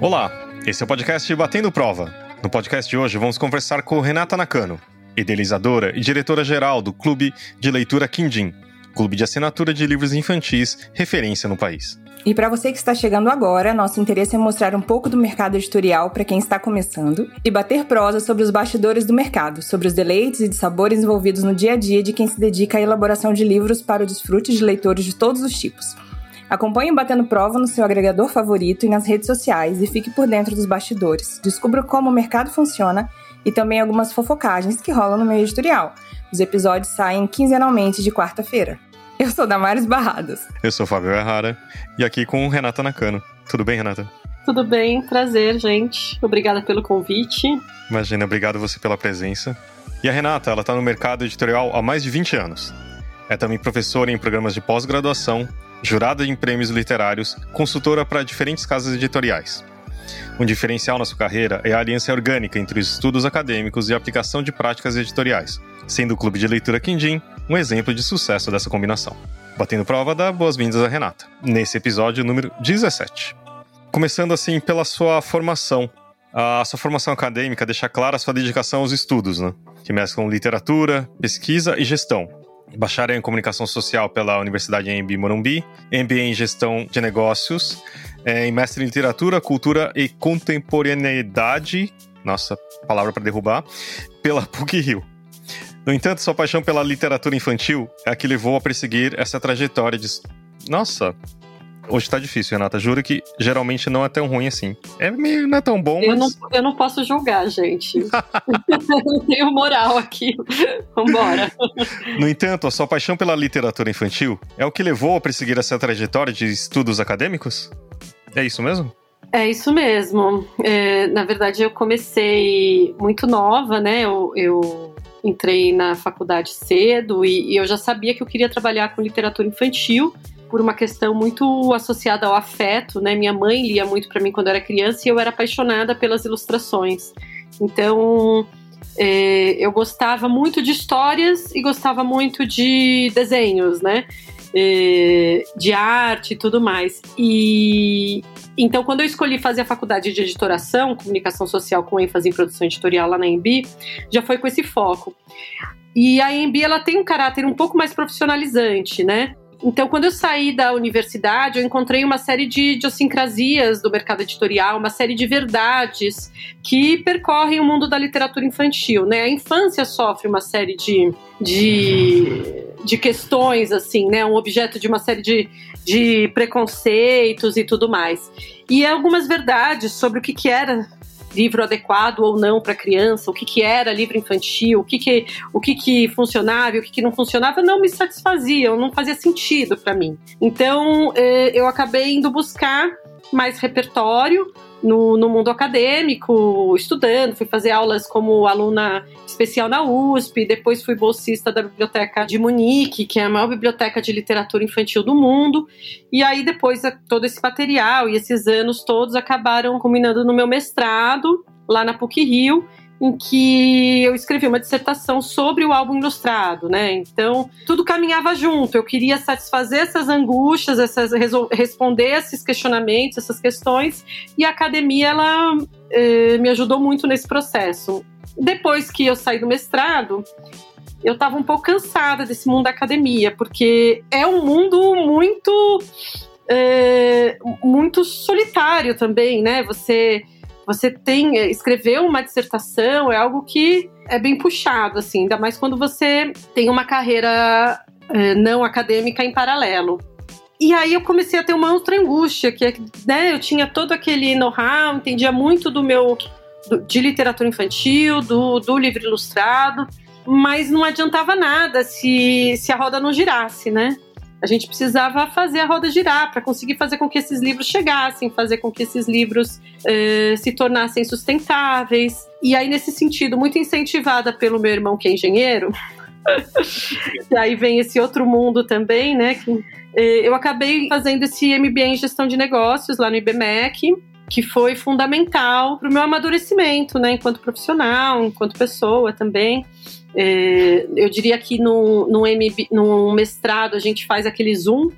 Olá, esse é o podcast Batendo Prova. No podcast de hoje vamos conversar com Renata Nakano, idealizadora e diretora-geral do Clube de Leitura Quindim, clube de assinatura de livros infantis referência no país. E para você que está chegando agora, nosso interesse é mostrar um pouco do mercado editorial para quem está começando e bater prosa sobre os bastidores do mercado, sobre os deleites e sabores envolvidos no dia a dia de quem se dedica à elaboração de livros para o desfrute de leitores de todos os tipos. Acompanhe o Batendo Prova no seu agregador favorito e nas redes sociais e fique por dentro dos bastidores. Descubra como o mercado funciona e também algumas fofocagens que rolam no meio editorial. Os episódios saem quinzenalmente de quarta-feira. Eu sou Damares Barradas. Eu sou Fábio Errara e aqui com Renata Nakano. Tudo bem, Renata? Tudo bem, prazer, gente. Obrigada pelo convite. Imagina, obrigado você pela presença. E a Renata, ela está no mercado editorial há mais de 20 anos. É também professora em programas de pós-graduação jurada em prêmios literários, consultora para diferentes casas editoriais. Um diferencial na sua carreira é a aliança orgânica entre os estudos acadêmicos e a aplicação de práticas editoriais, sendo o Clube de Leitura Quindim um exemplo de sucesso dessa combinação. Batendo prova, dá boas-vindas a Renata, nesse episódio número 17. Começando assim pela sua formação. A sua formação acadêmica deixa clara a sua dedicação aos estudos, né? que mesclam literatura, pesquisa e gestão, bacharel em comunicação social pela Universidade Embi Morumbi, MBA em gestão de negócios, é, em mestre em literatura, cultura e contemporaneidade, nossa palavra para derrubar, pela PUC Rio. No entanto, sua paixão pela literatura infantil é a que levou a perseguir essa trajetória de. Nossa, Hoje tá difícil, Renata. Juro que geralmente não é tão ruim assim. É meio, não é tão bom, eu mas... Não, eu não posso julgar, gente. eu tenho moral aqui. Vambora. No entanto, a sua paixão pela literatura infantil é o que levou a perseguir essa trajetória de estudos acadêmicos? É isso mesmo? É isso mesmo. É, na verdade, eu comecei muito nova, né? Eu, eu entrei na faculdade cedo e, e eu já sabia que eu queria trabalhar com literatura infantil por uma questão muito associada ao afeto, né? Minha mãe lia muito para mim quando era criança e eu era apaixonada pelas ilustrações. Então, é, eu gostava muito de histórias e gostava muito de desenhos, né? É, de arte e tudo mais. E então, quando eu escolhi fazer a faculdade de editoração, comunicação social com ênfase em produção editorial lá na EMB, já foi com esse foco. E a EMB ela tem um caráter um pouco mais profissionalizante, né? Então, quando eu saí da universidade, eu encontrei uma série de idiosincrasias do mercado editorial, uma série de verdades que percorrem o mundo da literatura infantil. Né? A infância sofre uma série de, de, de questões, assim, né? um objeto de uma série de, de preconceitos e tudo mais. E algumas verdades sobre o que, que era livro adequado ou não para criança, o que, que era livro infantil, o que, que, o que, que funcionava e o que, que não funcionava, não me satisfazia, não fazia sentido para mim. Então eh, eu acabei indo buscar mais repertório no, no mundo acadêmico, estudando, fui fazer aulas como aluna especial na USP, depois fui bolsista da Biblioteca de Munique, que é a maior biblioteca de literatura infantil do mundo, e aí depois todo esse material e esses anos todos acabaram culminando no meu mestrado lá na PUC Rio, em que eu escrevi uma dissertação sobre o álbum ilustrado, né? Então, tudo caminhava junto. Eu queria satisfazer essas angústias, essas, responder esses questionamentos, essas questões, e a academia ela eh, me ajudou muito nesse processo. Depois que eu saí do mestrado, eu estava um pouco cansada desse mundo da academia, porque é um mundo muito é, muito solitário também, né? Você você tem é, escrever uma dissertação é algo que é bem puxado, assim, ainda mais quando você tem uma carreira é, não acadêmica em paralelo. E aí eu comecei a ter uma outra angústia, que é, né, eu tinha todo aquele know-how, entendia muito do meu do, de literatura infantil, do, do livro ilustrado, mas não adiantava nada se, se a roda não girasse, né? A gente precisava fazer a roda girar para conseguir fazer com que esses livros chegassem, fazer com que esses livros eh, se tornassem sustentáveis. E aí, nesse sentido, muito incentivada pelo meu irmão, que é engenheiro, e aí vem esse outro mundo também, né? Que, eh, eu acabei fazendo esse MBA em gestão de negócios lá no IBMEC, que foi fundamental para o meu amadurecimento, né? Enquanto profissional, enquanto pessoa também. É, eu diria que no, no, MB, no mestrado a gente faz aquele zoom,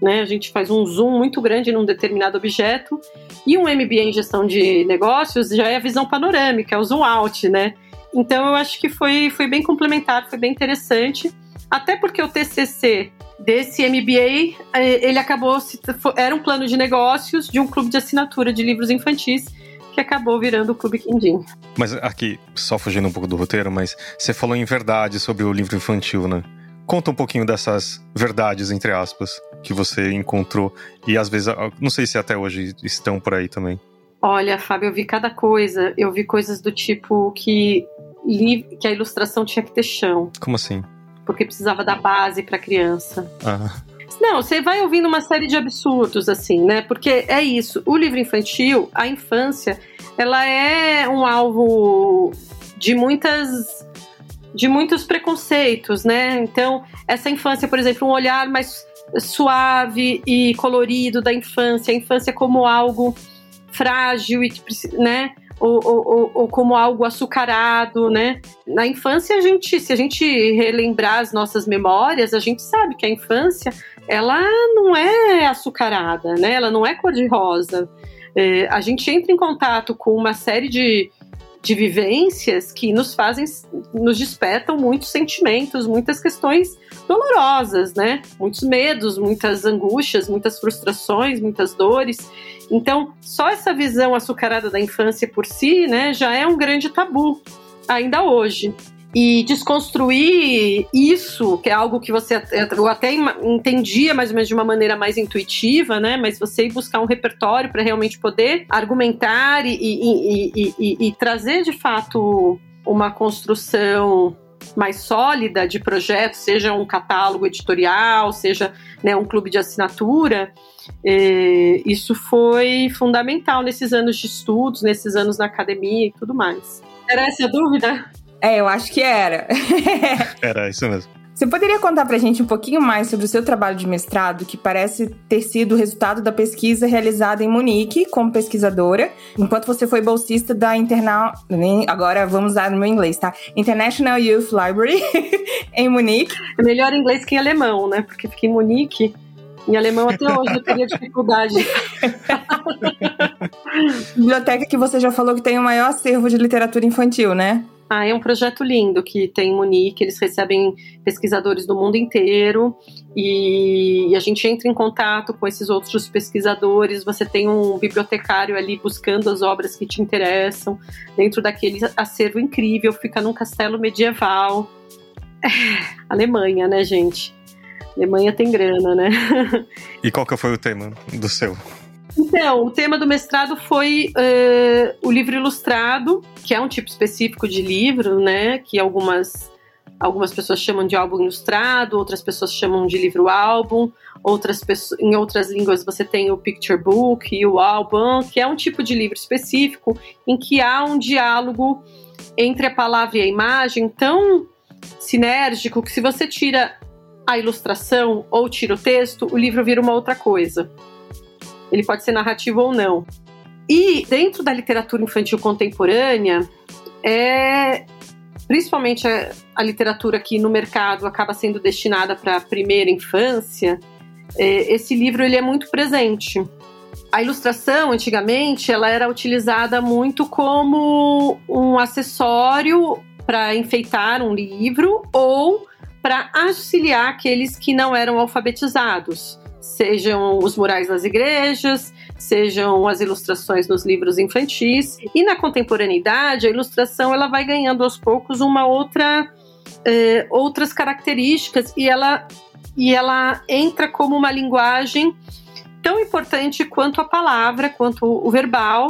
né? A gente faz um zoom muito grande num determinado objeto. E um MBA em gestão de negócios já é a visão panorâmica, é o zoom out, né? Então eu acho que foi, foi bem complementar, foi bem interessante. Até porque o TCC desse MBA, eh, ele acabou, era um plano de negócios de um clube de assinatura de livros infantis que acabou virando o Clube Quindim. Mas aqui, só fugindo um pouco do roteiro, mas você falou em verdade sobre o livro infantil, né? Conta um pouquinho dessas verdades, entre aspas, que você encontrou e às vezes, não sei se até hoje estão por aí também. Olha, Fábio, eu vi cada coisa. Eu vi coisas do tipo que, que a ilustração tinha que ter chão. Como assim? Porque precisava da base para criança. Ah. Não, você vai ouvindo uma série de absurdos, assim, né? Porque é isso. O livro infantil, a infância, ela é um alvo de muitas de muitos preconceitos, né? Então, essa infância, por exemplo, um olhar mais suave e colorido da infância, a infância como algo frágil e né? Ou, ou, ou, como algo açucarado, né? Na infância, a gente, se a gente relembrar as nossas memórias, a gente sabe que a infância ela não é açucarada, né? Ela não é cor-de-rosa. É, a gente entra em contato com uma série de, de vivências que nos fazem, nos despertam muitos sentimentos, muitas questões dolorosas, né? Muitos medos, muitas angústias, muitas frustrações, muitas dores. Então, só essa visão açucarada da infância por si, né, já é um grande tabu ainda hoje e desconstruir isso, que é algo que você eu até entendia mais ou menos de uma maneira mais intuitiva, né? Mas você ir buscar um repertório para realmente poder argumentar e, e, e, e, trazer de fato uma construção mais sólida de projeto, seja um catálogo editorial, seja né, um clube de assinatura, é, isso foi fundamental nesses anos de estudos, nesses anos na academia e tudo mais. Era essa a dúvida? É, eu acho que era. era, isso mesmo. Você poderia contar pra gente um pouquinho mais sobre o seu trabalho de mestrado, que parece ter sido o resultado da pesquisa realizada em Munique como pesquisadora, enquanto você foi bolsista da Internal. Agora vamos usar no meu inglês, tá? International Youth Library em Munique. É melhor inglês que em alemão, né? Porque fiquei em Munique. Em alemão até hoje eu teria dificuldade. Biblioteca que você já falou que tem o maior acervo de literatura infantil, né? Ah, é um projeto lindo que tem em Munique, eles recebem pesquisadores do mundo inteiro e a gente entra em contato com esses outros pesquisadores. Você tem um bibliotecário ali buscando as obras que te interessam, dentro daquele acervo incrível, fica num castelo medieval. É, Alemanha, né, gente? Alemanha tem grana, né? E qual que foi o tema do seu? Então, o tema do mestrado foi uh, o livro ilustrado, que é um tipo específico de livro, né? Que algumas, algumas pessoas chamam de álbum ilustrado, outras pessoas chamam de livro-álbum, outras pessoas, em outras línguas você tem o picture book e o álbum, que é um tipo de livro específico em que há um diálogo entre a palavra e a imagem tão sinérgico que se você tira a ilustração ou tira o texto, o livro vira uma outra coisa ele pode ser narrativo ou não. E dentro da literatura infantil contemporânea, é principalmente a, a literatura que no mercado acaba sendo destinada para a primeira infância, é, esse livro ele é muito presente. A ilustração, antigamente, ela era utilizada muito como um acessório para enfeitar um livro ou para auxiliar aqueles que não eram alfabetizados sejam os murais nas igrejas, sejam as ilustrações nos livros infantis. E na contemporaneidade, a ilustração ela vai ganhando aos poucos uma outra é, outras características e ela e ela entra como uma linguagem tão importante quanto a palavra, quanto o verbal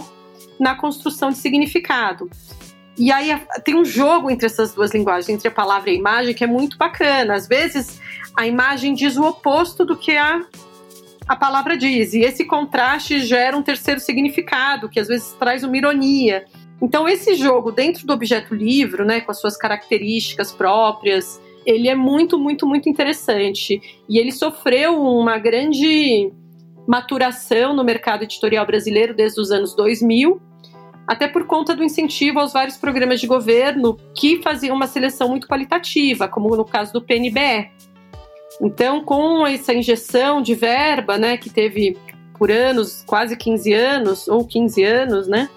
na construção de significado. E aí tem um jogo entre essas duas linguagens, entre a palavra e a imagem, que é muito bacana. Às vezes a imagem diz o oposto do que a a palavra diz. E esse contraste gera um terceiro significado, que às vezes traz uma ironia. Então, esse jogo dentro do objeto livro, né, com as suas características próprias, ele é muito, muito, muito interessante. E ele sofreu uma grande maturação no mercado editorial brasileiro desde os anos 2000, até por conta do incentivo aos vários programas de governo que faziam uma seleção muito qualitativa, como no caso do PNBE. Então, com essa injeção de verba, né, que teve por anos, quase 15 anos, ou 15 anos, né?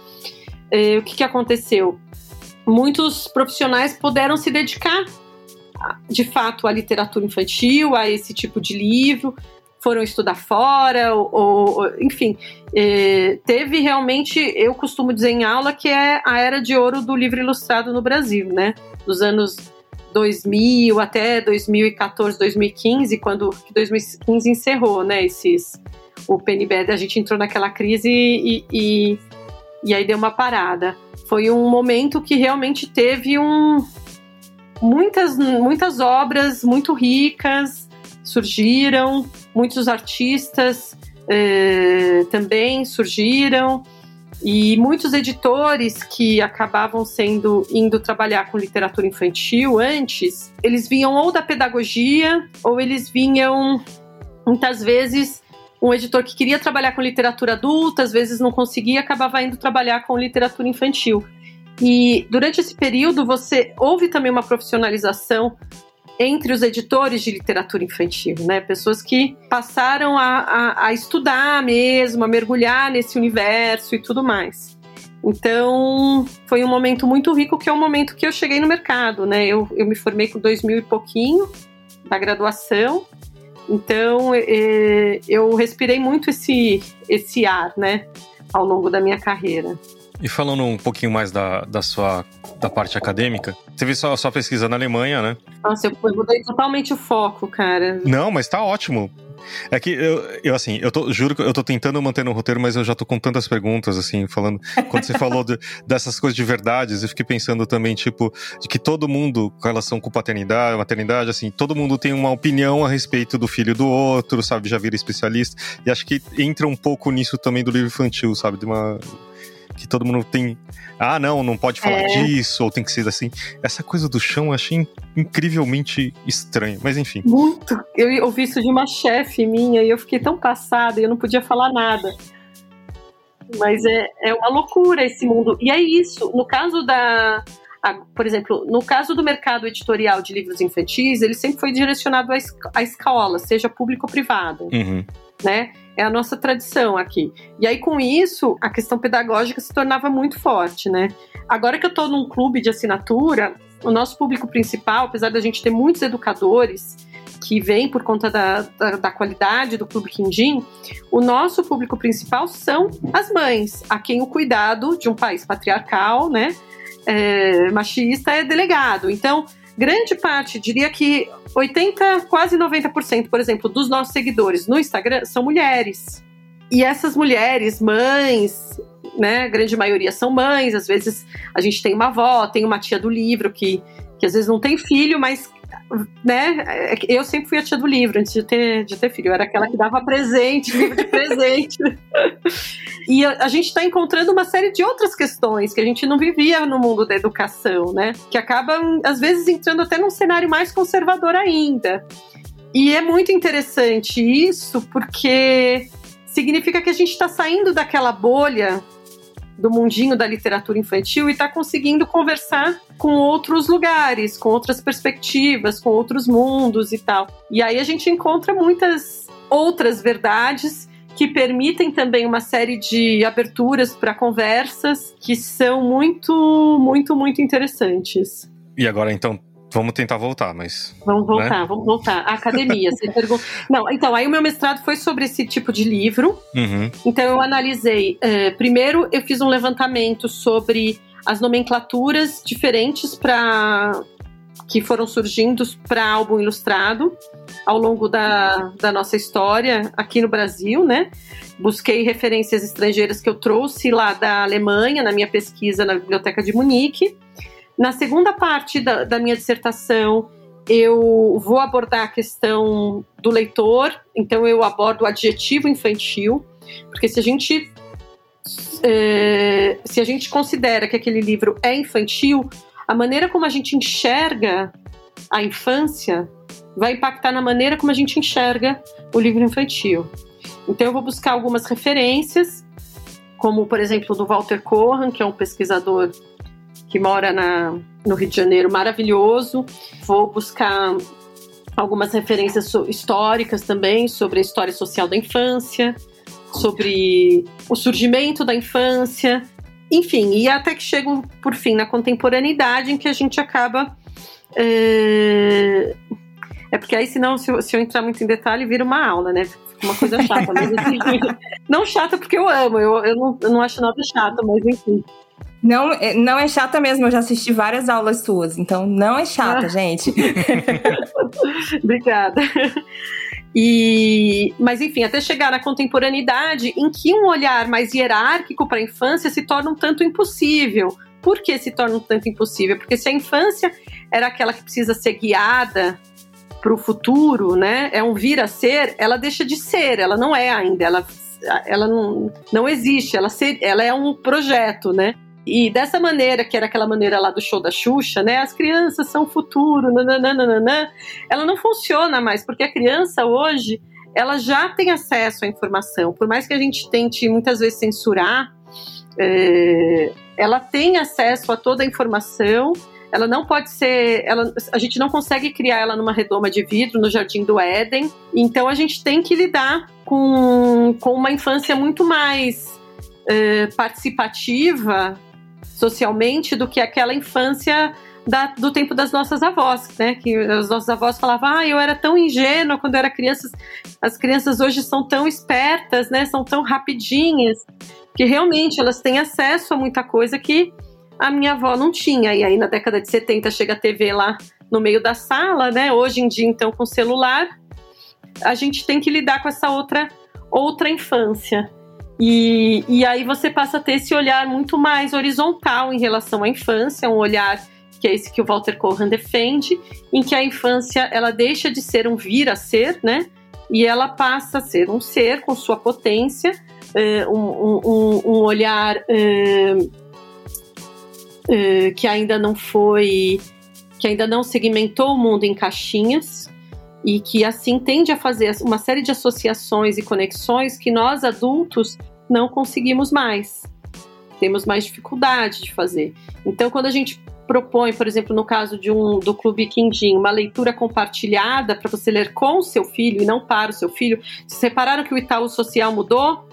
É, o que, que aconteceu? Muitos profissionais puderam se dedicar, de fato, à literatura infantil, a esse tipo de livro, foram estudar fora, ou, ou enfim, é, teve realmente, eu costumo dizer em aula que é a era de ouro do livro ilustrado no Brasil, né? Dos anos 2000 até 2014, 2015, quando 2015 encerrou, né? Esses o PNBD, a gente entrou naquela crise e, e, e aí deu uma parada. Foi um momento que realmente teve um muitas muitas obras muito ricas surgiram, muitos artistas eh, também surgiram e muitos editores que acabavam sendo indo trabalhar com literatura infantil antes, eles vinham ou da pedagogia ou eles vinham muitas vezes um editor que queria trabalhar com literatura adulta, às vezes não conseguia, acabava indo trabalhar com literatura infantil. E durante esse período você houve também uma profissionalização entre os editores de literatura infantil, né? Pessoas que passaram a, a, a estudar mesmo, a mergulhar nesse universo e tudo mais. Então, foi um momento muito rico, que é o momento que eu cheguei no mercado, né? Eu, eu me formei com dois mil e pouquinho da graduação, então é, eu respirei muito esse, esse ar, né? Ao longo da minha carreira. E falando um pouquinho mais da, da sua da parte acadêmica, você viu sua, sua pesquisa na Alemanha, né? Nossa, eu mudei totalmente o foco, cara. Não, mas tá ótimo. É que eu, eu assim, eu tô, juro que eu tô tentando manter no roteiro, mas eu já tô com tantas perguntas, assim, falando. Quando você falou de, dessas coisas de verdades, eu fiquei pensando também, tipo, de que todo mundo, com relação com paternidade, maternidade, assim, todo mundo tem uma opinião a respeito do filho do outro, sabe? Já vira especialista. E acho que entra um pouco nisso também do livro infantil, sabe? De uma que todo mundo tem. Ah, não, não pode falar é. disso, ou tem que ser assim. Essa coisa do chão eu achei incrivelmente estranho, mas enfim. Muito. Eu ouvi isso de uma chefe minha e eu fiquei tão passada e eu não podia falar nada. Mas é, é uma loucura esse mundo. E é isso. No caso da. A, por exemplo, no caso do mercado editorial de livros infantis, ele sempre foi direcionado à, à escola, seja público ou privado. Uhum. Né? É a nossa tradição aqui. E aí, com isso, a questão pedagógica se tornava muito forte, né? Agora que eu estou num clube de assinatura, o nosso público principal, apesar da gente ter muitos educadores que vêm por conta da, da, da qualidade do Clube Quindim, o nosso público principal são as mães, a quem o cuidado de um país patriarcal, né, é, machista é delegado. Então, grande parte, diria que 80, quase 90%, por exemplo, dos nossos seguidores no Instagram são mulheres. E essas mulheres, mães, né, a grande maioria são mães, às vezes a gente tem uma avó, tem uma tia do livro que, que às vezes não tem filho, mas né? Eu sempre fui a tia do livro antes de ter, de ter filho. Eu era aquela que dava presente, livro de presente. e a, a gente está encontrando uma série de outras questões que a gente não vivia no mundo da educação, né? Que acabam, às vezes, entrando até num cenário mais conservador ainda. E é muito interessante isso, porque significa que a gente está saindo daquela bolha do mundinho da literatura infantil e está conseguindo conversar com outros lugares, com outras perspectivas, com outros mundos e tal. E aí a gente encontra muitas outras verdades que permitem também uma série de aberturas para conversas que são muito, muito, muito interessantes. E agora então Vamos tentar voltar, mas. Vamos voltar, né? vamos voltar. A academia, você pergunta. Não, então, aí o meu mestrado foi sobre esse tipo de livro. Uhum. Então, eu analisei. Uh, primeiro, eu fiz um levantamento sobre as nomenclaturas diferentes para que foram surgindo para álbum ilustrado ao longo da, da nossa história aqui no Brasil, né? Busquei referências estrangeiras que eu trouxe lá da Alemanha na minha pesquisa na Biblioteca de Munique. Na segunda parte da, da minha dissertação, eu vou abordar a questão do leitor, então eu abordo o adjetivo infantil, porque se a gente é, se a gente considera que aquele livro é infantil, a maneira como a gente enxerga a infância vai impactar na maneira como a gente enxerga o livro infantil. Então eu vou buscar algumas referências, como por exemplo do Walter Cohan, que é um pesquisador que mora na, no Rio de Janeiro, maravilhoso. Vou buscar algumas referências históricas também sobre a história social da infância, sobre o surgimento da infância, enfim, e até que chegam, por fim, na contemporaneidade, em que a gente acaba. É, é porque aí, senão, se eu, se eu, entrar muito em detalhe, vira uma aula, né? Uma coisa chata. mas, assim, não chata porque eu amo, eu, eu, não, eu não acho nada chato, mas enfim. Não, é, não é chata mesmo, eu já assisti várias aulas suas, então não é chata, ah. gente. Obrigada. E, mas enfim, até chegar na contemporaneidade, em que um olhar mais hierárquico para a infância se torna um tanto impossível. Por que se torna um tanto impossível? Porque se a infância era aquela que precisa ser guiada para o futuro, né? É um vir a ser, ela deixa de ser, ela não é ainda, ela, ela não, não existe, ela, ser, ela é um projeto, né? E dessa maneira, que era aquela maneira lá do show da Xuxa, né? As crianças são o futuro, nananana, ela não funciona mais, porque a criança hoje, ela já tem acesso à informação. Por mais que a gente tente muitas vezes censurar, é, ela tem acesso a toda a informação. Ela não pode ser. Ela, a gente não consegue criar ela numa redoma de vidro no jardim do Éden. Então a gente tem que lidar com, com uma infância muito mais é, participativa socialmente do que aquela infância da, do tempo das nossas avós, né? Que os nossos avós falavam, ah, eu era tão ingênua quando eu era criança. As crianças hoje são tão espertas, né? São tão rapidinhas, que realmente elas têm acesso a muita coisa que a minha avó não tinha. E aí na década de 70 chega a TV lá no meio da sala, né? Hoje em dia, então, com celular, a gente tem que lidar com essa outra outra infância. E, e aí você passa a ter esse olhar muito mais horizontal em relação à infância, um olhar que é esse que o Walter Cohen defende, em que a infância ela deixa de ser um vir a ser, né? E ela passa a ser um ser com sua potência, uh, um, um, um, olhar uh, uh, que ainda não foi, que ainda não segmentou o mundo em caixinhas e que assim tende a fazer uma série de associações e conexões que nós adultos não conseguimos mais. Temos mais dificuldade de fazer. Então, quando a gente propõe, por exemplo, no caso de um do Clube Quindim, uma leitura compartilhada para você ler com o seu filho e não para o seu filho. Vocês repararam que o Itaú Social mudou?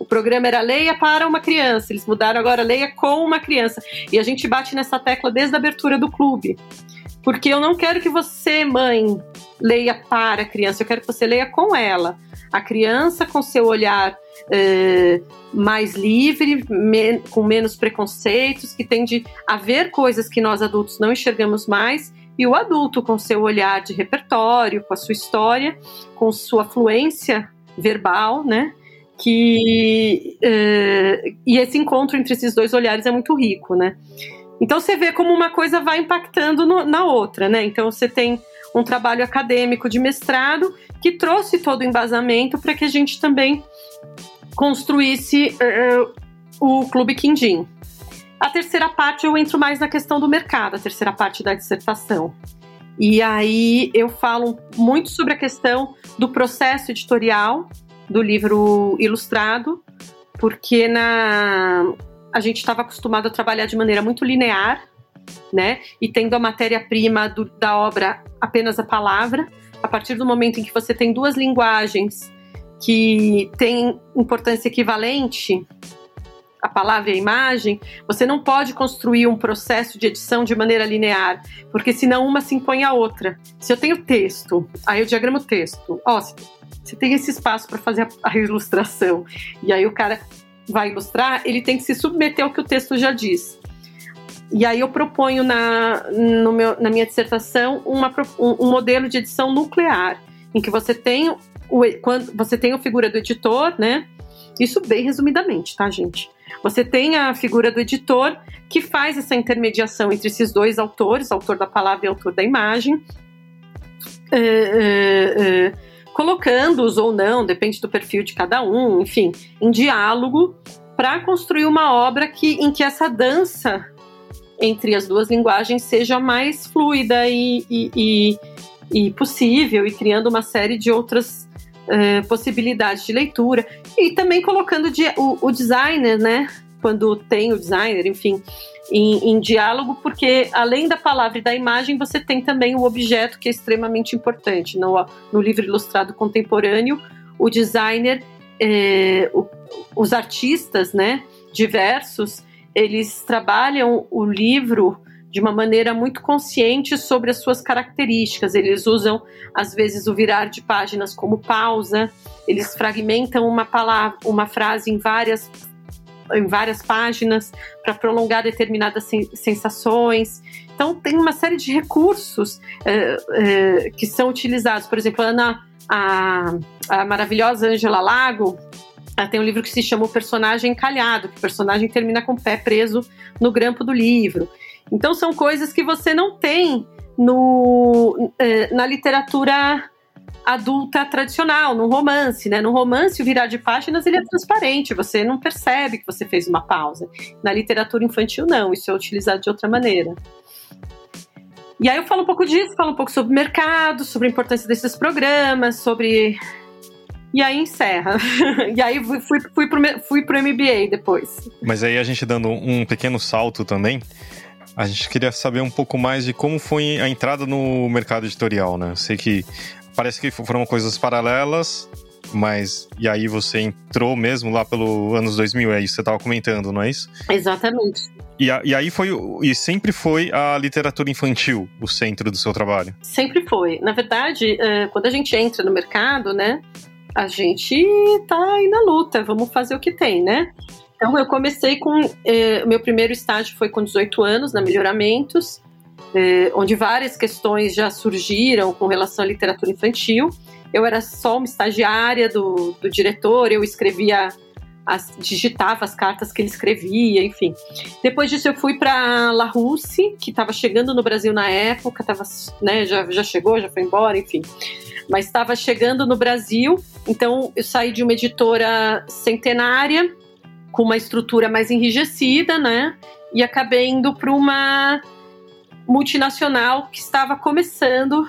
O programa era leia para uma criança, eles mudaram agora leia com uma criança. E a gente bate nessa tecla desde a abertura do clube. Porque eu não quero que você, mãe, leia para a criança, eu quero que você leia com ela. A criança com seu olhar é, mais livre, me, com menos preconceitos, que tende a ver coisas que nós adultos não enxergamos mais, e o adulto com seu olhar de repertório, com a sua história, com sua fluência verbal, né? Que, é, e esse encontro entre esses dois olhares é muito rico, né? Então você vê como uma coisa vai impactando no, na outra, né? Então você tem um trabalho acadêmico de mestrado que trouxe todo o embasamento para que a gente também construísse uh, o Clube Quindim. A terceira parte eu entro mais na questão do mercado, a terceira parte da dissertação. E aí eu falo muito sobre a questão do processo editorial do livro ilustrado, porque na a gente estava acostumado a trabalhar de maneira muito linear, né? E tendo a matéria-prima da obra apenas a palavra, a partir do momento em que você tem duas linguagens que têm importância equivalente, a palavra e a imagem, você não pode construir um processo de edição de maneira linear, porque senão uma se impõe à outra. Se eu tenho texto, aí eu diagramo o texto, ó, você tem esse espaço para fazer a, ilustração, e aí o cara vai ilustrar, ele tem que se submeter ao que o texto já diz. E aí eu proponho na, meu, na minha dissertação uma, um, um modelo de edição nuclear, em que você tem o, quando você tem a figura do editor, né? Isso bem resumidamente, tá, gente? Você tem a figura do editor que faz essa intermediação entre esses dois autores, autor da palavra e autor da imagem, é, é, é, colocando-os ou não, depende do perfil de cada um, enfim, em diálogo para construir uma obra que, em que essa dança entre as duas linguagens seja mais fluida e, e, e, e possível, e criando uma série de outras uh, possibilidades de leitura. E também colocando o, o, designer, né? Quando tem o designer, enfim, em, em, diálogo, porque além da palavra e da imagem, você tem também o objeto que é extremamente importante. No, no livro ilustrado contemporâneo, o designer é, o, os artistas, né, diversos, eles trabalham o livro de uma maneira muito consciente sobre as suas características. Eles usam, às vezes, o virar de páginas como pausa, eles fragmentam uma palavra, uma frase em várias em várias páginas para prolongar determinadas sensações. Então tem uma série de recursos é, é, que são utilizados. Por exemplo, Ana, a, a maravilhosa Angela Lago, tem um livro que se chama O Personagem Encalhado, que o personagem termina com o pé preso no grampo do livro. Então são coisas que você não tem no, eh, na literatura adulta tradicional, no romance, né? No romance, o virar de páginas ele é transparente, você não percebe que você fez uma pausa. Na literatura infantil, não, isso é utilizado de outra maneira. E aí eu falo um pouco disso, falo um pouco sobre mercado, sobre a importância desses programas, sobre. E aí encerra. e aí fui, fui, fui, pro, fui pro MBA depois. Mas aí a gente dando um pequeno salto também. A gente queria saber um pouco mais de como foi a entrada no mercado editorial, né? Eu sei que parece que foram coisas paralelas, mas e aí você entrou mesmo lá pelo anos 2000, é isso que você estava comentando, não é isso? Exatamente. E, a, e aí foi e sempre foi a literatura infantil o centro do seu trabalho? Sempre foi. Na verdade, é, quando a gente entra no mercado, né, a gente tá aí na luta, vamos fazer o que tem, né? Então, eu comecei com. Eh, meu primeiro estágio foi com 18 anos, na Melhoramentos, eh, onde várias questões já surgiram com relação à literatura infantil. Eu era só uma estagiária do, do diretor, eu escrevia, as, digitava as cartas que ele escrevia, enfim. Depois disso, eu fui para La Russe, que estava chegando no Brasil na época, tava, né, já, já chegou, já foi embora, enfim mas estava chegando no Brasil. Então eu saí de uma editora centenária com uma estrutura mais enrijecida, né? E acabei indo para uma multinacional que estava começando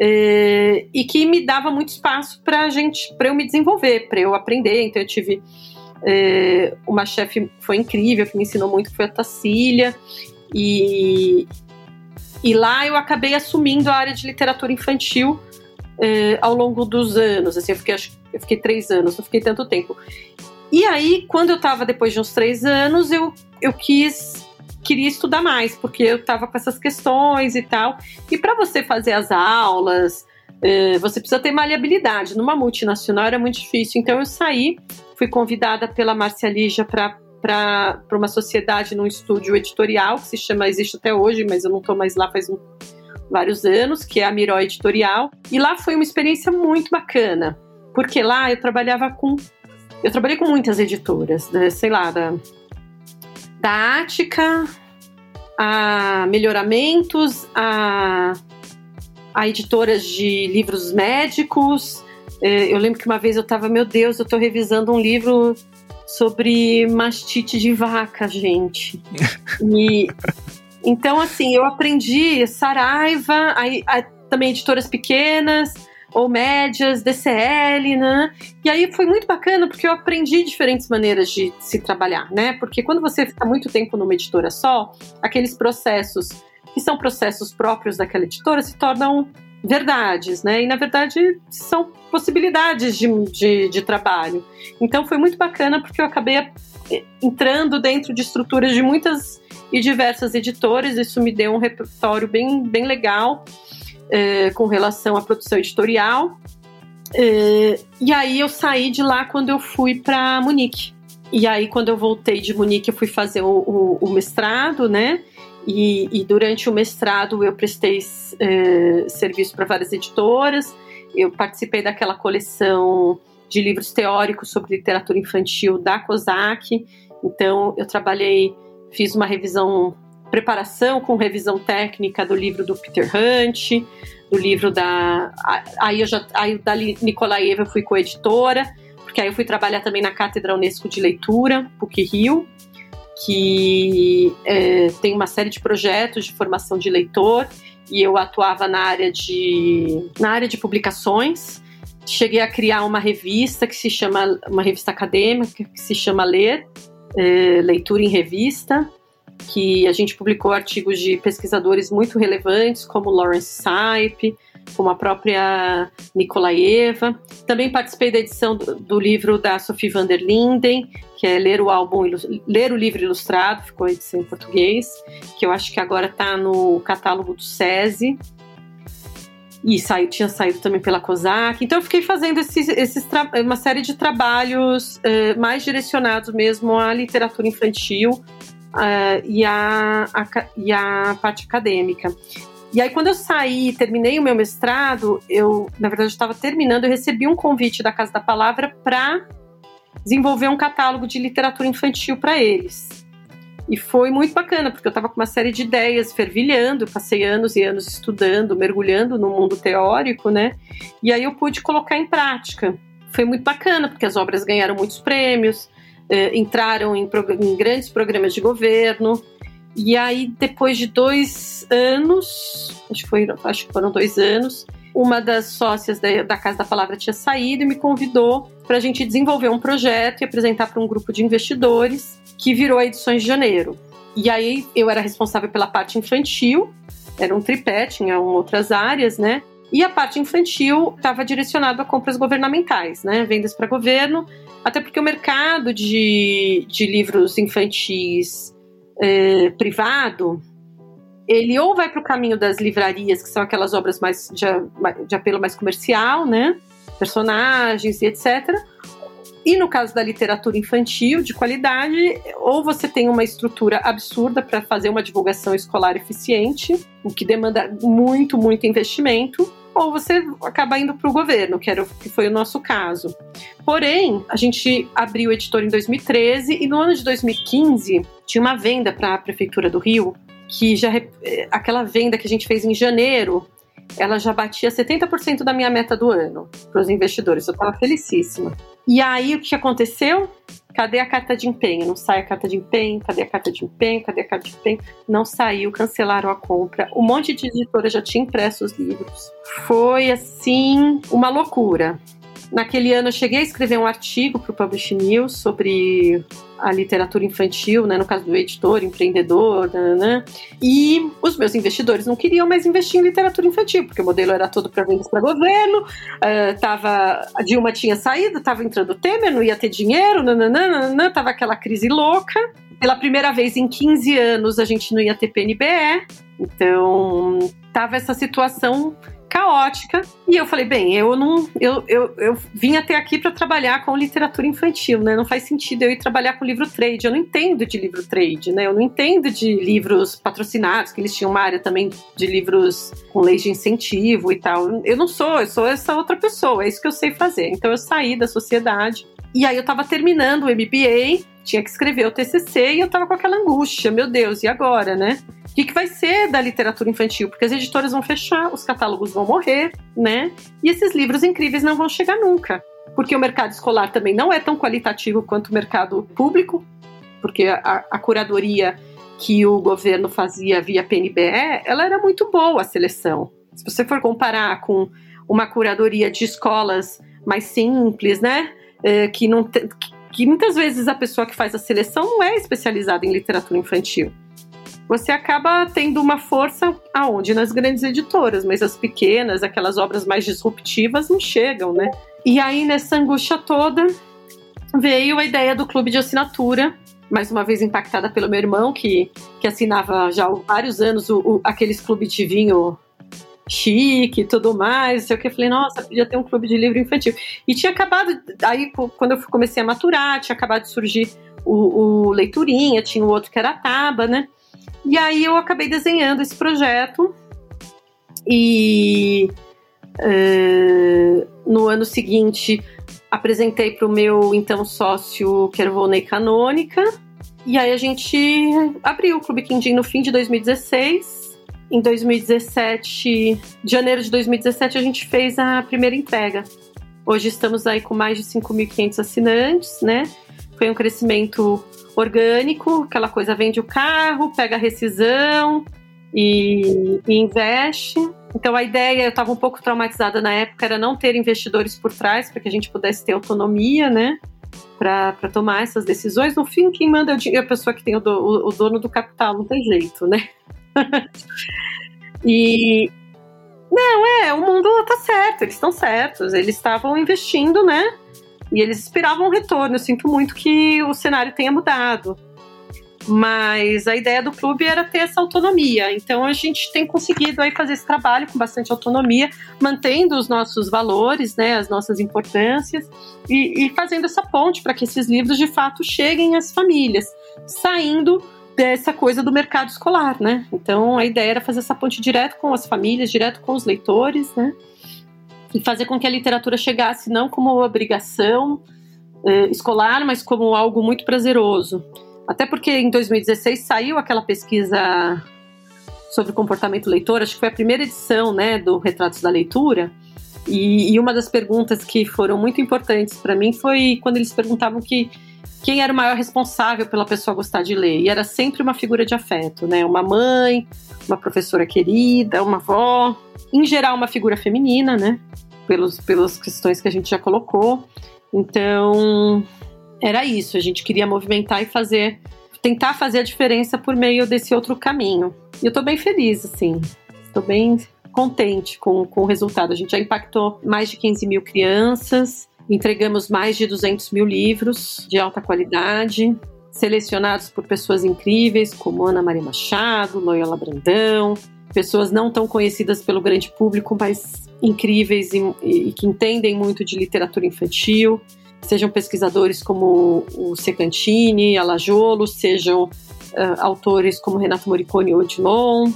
é, e que me dava muito espaço para gente, para eu me desenvolver, para eu aprender. Então eu tive é, uma chefe foi incrível que me ensinou muito, foi a Tacília e e lá eu acabei assumindo a área de literatura infantil é, ao longo dos anos. Assim, eu fiquei, eu fiquei três anos, não fiquei tanto tempo. E aí, quando eu estava depois de uns três anos, eu, eu quis queria estudar mais, porque eu estava com essas questões e tal. E para você fazer as aulas, eh, você precisa ter maleabilidade. Numa multinacional era muito difícil. Então eu saí, fui convidada pela Marcia Lígia para para uma sociedade num estúdio editorial que se chama, existe até hoje, mas eu não estou mais lá faz um, vários anos, que é a Miró Editorial. E lá foi uma experiência muito bacana, porque lá eu trabalhava com eu trabalhei com muitas editoras, né, sei lá, da, da Ática, a Melhoramentos, a, a editoras de livros médicos. É, eu lembro que uma vez eu estava, meu Deus, eu estou revisando um livro sobre mastite de vaca, gente. E então, assim, eu aprendi Saraiva, aí, também editoras pequenas ou médias, DCL, né? E aí foi muito bacana porque eu aprendi diferentes maneiras de se trabalhar, né? Porque quando você fica muito tempo numa editora só, aqueles processos que são processos próprios daquela editora se tornam verdades, né? E na verdade são possibilidades de, de, de trabalho. Então foi muito bacana porque eu acabei eh, entrando dentro de estruturas de muitas e diversas editoras, isso me deu um repertório bem, bem legal é, com relação à produção editorial. É, e aí eu saí de lá quando eu fui para Munique. E aí, quando eu voltei de Munique, eu fui fazer o, o, o mestrado, né? E, e, durante o mestrado eu prestei é, serviço para várias editoras. Eu participei daquela coleção de livros teóricos sobre literatura infantil da COSAC. Então, eu trabalhei, fiz uma revisão preparação com revisão técnica do livro do Peter Hunt, do livro da. Aí eu já. Aí da Nicolaeva eu fui coeditora, porque aí eu fui trabalhar também na Cátedra Unesco de Leitura, PUC Rio, que é, tem uma série de projetos de formação de leitor, e eu atuava na área de, na área de publicações. Cheguei a criar uma revista que se chama, uma revista acadêmica que se chama Ler, é, Leitura em Revista, que a gente publicou artigos de pesquisadores muito relevantes, como Lawrence Sipe, como a própria Nikolaeva. Também participei da edição do, do, livro da Sophie van der Linden, que é Ler o álbum, Ler o livro ilustrado, ficou edição em português, que eu acho que agora está no catálogo do SESI. E saiu, tinha saído também pela COSAC. Então eu fiquei fazendo esses, esses uma série de trabalhos uh, mais direcionados mesmo à literatura infantil uh, e, à, a, e à parte acadêmica. E aí, quando eu saí, terminei o meu mestrado, eu, na verdade, estava terminando, eu recebi um convite da Casa da Palavra para desenvolver um catálogo de literatura infantil para eles. E foi muito bacana, porque eu estava com uma série de ideias fervilhando, passei anos e anos estudando, mergulhando no mundo teórico, né? E aí eu pude colocar em prática. Foi muito bacana, porque as obras ganharam muitos prêmios, eh, entraram em, em grandes programas de governo, e aí, depois de dois anos, acho que, foi, acho que foram dois anos, uma das sócias da, da Casa da Palavra tinha saído e me convidou para a gente desenvolver um projeto e apresentar para um grupo de investidores que virou a Edições de Janeiro. E aí eu era responsável pela parte infantil, era um tripé, tinha outras áreas, né? E a parte infantil estava direcionada a compras governamentais, né? Vendas para governo, até porque o mercado de, de livros infantis é, privado, ele ou vai para o caminho das livrarias, que são aquelas obras mais de, de apelo mais comercial, né? Personagens e etc. E no caso da literatura infantil de qualidade, ou você tem uma estrutura absurda para fazer uma divulgação escolar eficiente, o que demanda muito, muito investimento, ou você acaba indo para o governo, que, era, que foi o nosso caso. Porém, a gente abriu o editor em 2013 e no ano de 2015 tinha uma venda para a Prefeitura do Rio, que já eh, aquela venda que a gente fez em janeiro, ela já batia 70% da minha meta do ano para os investidores. Eu estava felicíssima. E aí o que aconteceu? Cadê a carta de empenho? Não sai a carta de empenho, cadê a carta de empenho, cadê a carta de empenho? Não saiu, cancelaram a compra. Um monte de editora já tinha impresso os livros. Foi assim, uma loucura. Naquele ano eu cheguei a escrever um artigo para o Publish News sobre a literatura infantil, né, no caso do editor, empreendedor, e os meus investidores não queriam mais investir em literatura infantil, porque o modelo era todo para vendas para governo, uh, tava, a Dilma tinha saído, estava entrando o Temer, não ia ter dinheiro, nananana, tava aquela crise louca. Pela primeira vez em 15 anos a gente não ia ter PNBE, então tava essa situação caótica. E eu falei, bem, eu não. Eu, eu, eu vim até aqui para trabalhar com literatura infantil, né? Não faz sentido eu ir trabalhar com livro trade. Eu não entendo de livro trade, né? Eu não entendo de livros patrocinados, que eles tinham uma área também de livros com lei de incentivo e tal. Eu não sou, eu sou essa outra pessoa, é isso que eu sei fazer. Então eu saí da sociedade. E aí eu tava terminando o MBA, tinha que escrever o TCC e eu tava com aquela angústia, meu Deus, e agora, né? O que, que vai ser da literatura infantil? Porque as editoras vão fechar, os catálogos vão morrer, né? E esses livros incríveis não vão chegar nunca. Porque o mercado escolar também não é tão qualitativo quanto o mercado público, porque a, a curadoria que o governo fazia via PNBE, ela era muito boa a seleção. Se você for comparar com uma curadoria de escolas mais simples, né? É, que não te, muitas vezes a pessoa que faz a seleção não é especializada em literatura infantil você acaba tendo uma força aonde? Nas grandes editoras, mas as pequenas, aquelas obras mais disruptivas, não chegam, né? E aí, nessa angústia toda, veio a ideia do clube de assinatura, mais uma vez impactada pelo meu irmão, que, que assinava já há vários anos o, o aqueles clubes de vinho chique e tudo mais, sei o que. Eu falei, nossa, podia ter um clube de livro infantil. E tinha acabado, aí quando eu comecei a maturar, tinha acabado de surgir o, o Leiturinha, tinha o outro que era a Taba, né? E aí eu acabei desenhando esse projeto e uh, no ano seguinte apresentei para o meu então sócio Kervonei Canônica e aí a gente abriu o Clube Quindim no fim de 2016. Em 2017, janeiro de 2017, a gente fez a primeira entrega. Hoje estamos aí com mais de 5.500 assinantes, né? Foi um crescimento orgânico, aquela coisa vende o carro, pega a rescisão e, e investe. Então a ideia, eu estava um pouco traumatizada na época, era não ter investidores por trás para que a gente pudesse ter autonomia, né? para tomar essas decisões. No fim, quem manda é a pessoa que tem o, do, o dono do capital, não tem jeito, né? e. Não, é, o mundo tá certo, eles estão certos, eles estavam investindo, né? E eles esperavam um retorno. Eu sinto muito que o cenário tenha mudado. Mas a ideia do clube era ter essa autonomia. Então a gente tem conseguido aí fazer esse trabalho com bastante autonomia, mantendo os nossos valores, né, as nossas importâncias e, e fazendo essa ponte para que esses livros de fato cheguem às famílias, saindo dessa coisa do mercado escolar, né? Então a ideia era fazer essa ponte direto com as famílias, direto com os leitores, né? E fazer com que a literatura chegasse não como obrigação eh, escolar, mas como algo muito prazeroso. Até porque em 2016 saiu aquela pesquisa sobre comportamento leitor, acho que foi a primeira edição né, do Retratos da Leitura. E, e uma das perguntas que foram muito importantes para mim foi quando eles perguntavam que quem era o maior responsável pela pessoa gostar de ler. E era sempre uma figura de afeto, né? Uma mãe, uma professora querida, uma avó. Em geral, uma figura feminina, né? Pelos, pelas questões que a gente já colocou. Então, era isso. A gente queria movimentar e fazer, tentar fazer a diferença por meio desse outro caminho. E eu tô bem feliz, assim. Estou bem contente com, com o resultado. A gente já impactou mais de 15 mil crianças, entregamos mais de 200 mil livros de alta qualidade, selecionados por pessoas incríveis como Ana Maria Machado, Loyola Brandão, pessoas não tão conhecidas pelo grande público, mas incríveis e, e que entendem muito de literatura infantil sejam pesquisadores como o Secantini, a Lajolo, sejam uh, autores como Renato Morricone ou Odilon,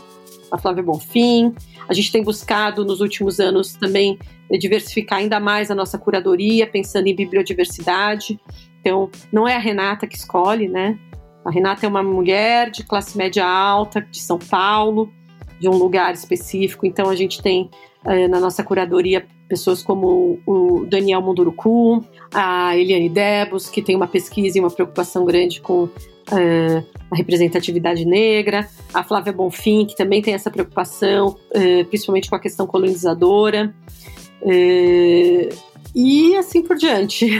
a Flávia Bonfim. A gente tem buscado nos últimos anos também diversificar ainda mais a nossa curadoria, pensando em bibliodiversidade. Então, não é a Renata que escolhe, né? A Renata é uma mulher de classe média alta, de São Paulo, de um lugar específico. Então, a gente tem uh, na nossa curadoria pessoas como o Daniel Munduruku, a Eliane Debus, que tem uma pesquisa e uma preocupação grande com uh, a representatividade negra, a Flávia Bonfim, que também tem essa preocupação, uh, principalmente com a questão colonizadora, uh, e assim por diante.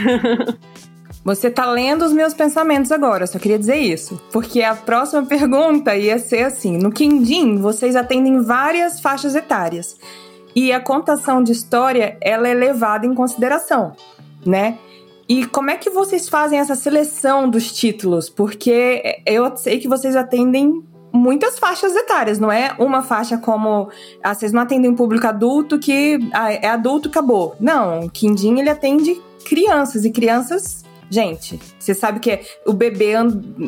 Você tá lendo os meus pensamentos agora, só queria dizer isso. Porque a próxima pergunta ia ser assim: no Quindim, vocês atendem várias faixas etárias. E a contação de história, ela é levada em consideração, né? E como é que vocês fazem essa seleção dos títulos? Porque eu sei que vocês atendem muitas faixas etárias, não é uma faixa como. Ah, vocês não atendem um público adulto que ah, é adulto acabou. Não, o Quindim ele atende crianças e crianças Gente, você sabe que o bebê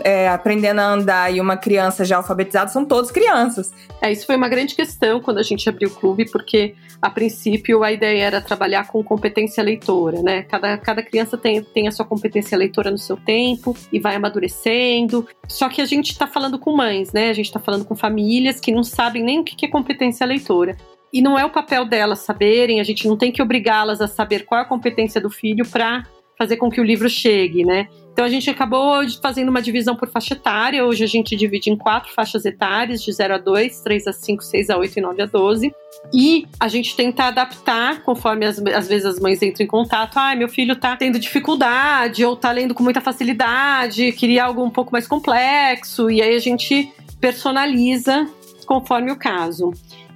é, aprendendo a andar e uma criança já alfabetizada são todos crianças. É, isso foi uma grande questão quando a gente abriu o clube, porque a princípio a ideia era trabalhar com competência leitora, né? Cada, cada criança tem, tem a sua competência leitora no seu tempo e vai amadurecendo. Só que a gente está falando com mães, né? A gente está falando com famílias que não sabem nem o que é competência leitora. E não é o papel delas saberem, a gente não tem que obrigá-las a saber qual é a competência do filho para fazer com que o livro chegue, né? Então a gente acabou fazendo uma divisão por faixa etária. Hoje a gente divide em quatro faixas etárias, de 0 a 2, 3 a 5, 6 a 8 e 9 a 12. E a gente tenta adaptar conforme as, às vezes as mães entram em contato. Ah, meu filho tá tendo dificuldade, ou tá lendo com muita facilidade, queria algo um pouco mais complexo. E aí a gente personaliza conforme o caso.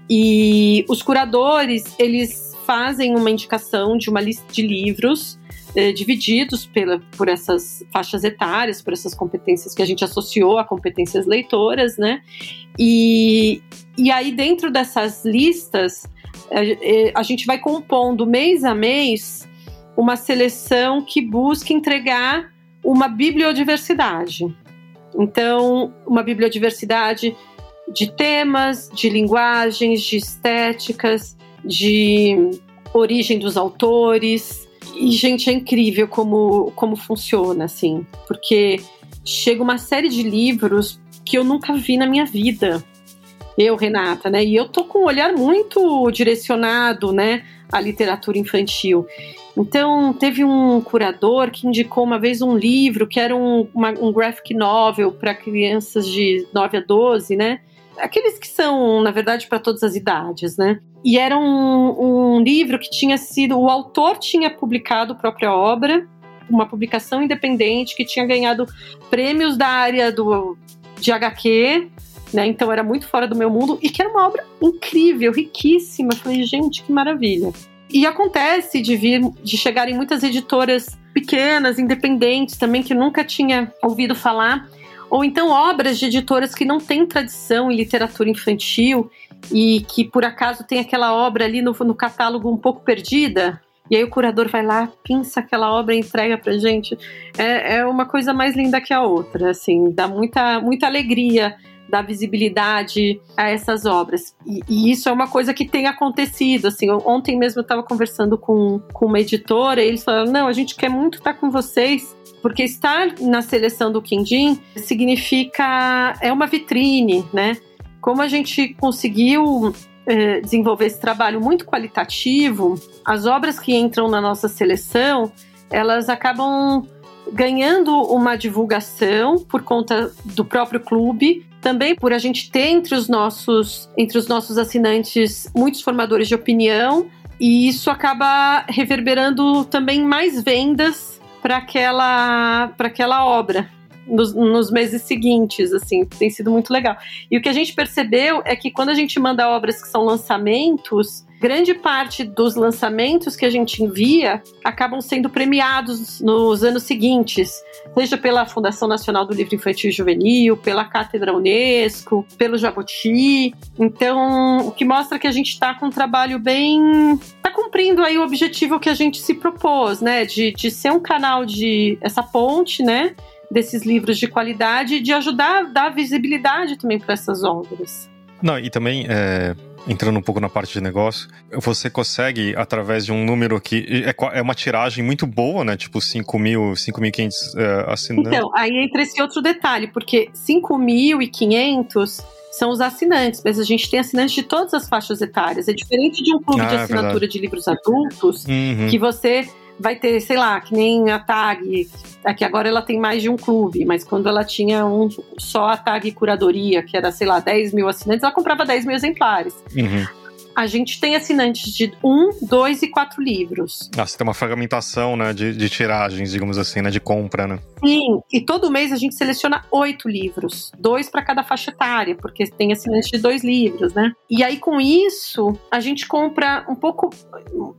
E os curadores, eles fazem uma indicação de uma lista de livros eh, divididos pela, por essas faixas etárias, por essas competências que a gente associou a competências leitoras, né? E, e aí, dentro dessas listas, a, eh, a gente vai compondo mês a mês uma seleção que busca entregar uma bibliodiversidade. Então, uma bibliodiversidade de temas, de linguagens, de estéticas, de origem dos autores, e, gente, é incrível como, como funciona, assim, porque chega uma série de livros que eu nunca vi na minha vida. Eu, Renata, né? E eu tô com um olhar muito direcionado, né, à literatura infantil. Então, teve um curador que indicou uma vez um livro que era um, uma, um graphic novel para crianças de 9 a 12, né? Aqueles que são, na verdade, para todas as idades, né? E era um, um livro que tinha sido. O autor tinha publicado a própria obra, uma publicação independente que tinha ganhado prêmios da área do, de HQ, né? Então era muito fora do meu mundo e que era uma obra incrível, riquíssima. Falei, gente, que maravilha. E acontece de vir, de chegarem muitas editoras pequenas, independentes também, que nunca tinha ouvido falar, ou então obras de editoras que não têm tradição em literatura infantil e que por acaso tem aquela obra ali no, no catálogo um pouco perdida. E aí o curador vai lá, pinça aquela obra e entrega pra gente. É, é uma coisa mais linda que a outra, assim, dá muita, muita alegria dar visibilidade a essas obras. E, e, isso é uma coisa que tem acontecido. Assim, ontem mesmo eu estava conversando com, com uma editora e eles falaram: não, a gente quer muito estar com vocês. Porque estar na seleção do Quindim significa. é uma vitrine, né? Como a gente conseguiu eh, desenvolver esse trabalho muito qualitativo, as obras que entram na nossa seleção, elas acabam ganhando uma divulgação por conta do próprio clube, também por a gente ter entre os nossos, entre os nossos assinantes muitos formadores de opinião, e isso acaba reverberando também mais vendas para aquela, para aquela obra. Nos, nos, meses seguintes, assim, tem sido muito legal. E o que a gente percebeu é que quando a gente manda obras que são lançamentos, grande parte dos lançamentos que a gente envia acabam sendo premiados nos anos seguintes, seja pela Fundação Nacional do Livro Infantil e Juvenil, pela Cátedra Unesco, pelo Jabuti. Então, o que mostra que a gente está com um trabalho bem. está cumprindo aí o objetivo que a gente se propôs, né? De, de ser um canal de. essa ponte, né? Desses livros de qualidade, de ajudar a dar visibilidade também para essas obras. Não, e também é, entrando um pouco na parte de negócio, você consegue, através de um número que é, é uma tiragem muito boa, né? Tipo 5 mil, 5.500 é, assinantes. Então, aí entra esse outro detalhe, porque 5.500 são os assinantes, mas a gente tem assinantes de todas as faixas etárias. É diferente de um clube ah, de é assinatura de livros adultos, uhum. que você vai ter, sei lá, que nem a TAG, aqui agora ela tem mais de um clube, mas quando ela tinha um só a TAG Curadoria, que era, sei lá, 10 mil assinantes, ela comprava 10 mil exemplares. Uhum a gente tem assinantes de um, dois e quatro livros. Ah, você tem uma fragmentação, né, de, de tiragens, digamos assim, né, de compra, né? Sim, e todo mês a gente seleciona oito livros, dois para cada faixa etária, porque tem assinantes de dois livros, né? E aí com isso a gente compra um pouco,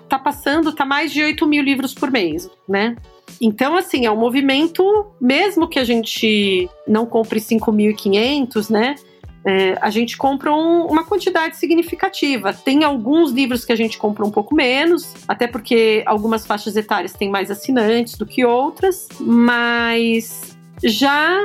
tá passando, tá mais de 8 mil livros por mês, né? Então, assim, é um movimento, mesmo que a gente não compre 5.500, né? É, a gente compra um, uma quantidade significativa. Tem alguns livros que a gente compra um pouco menos, até porque algumas faixas etárias têm mais assinantes do que outras, mas já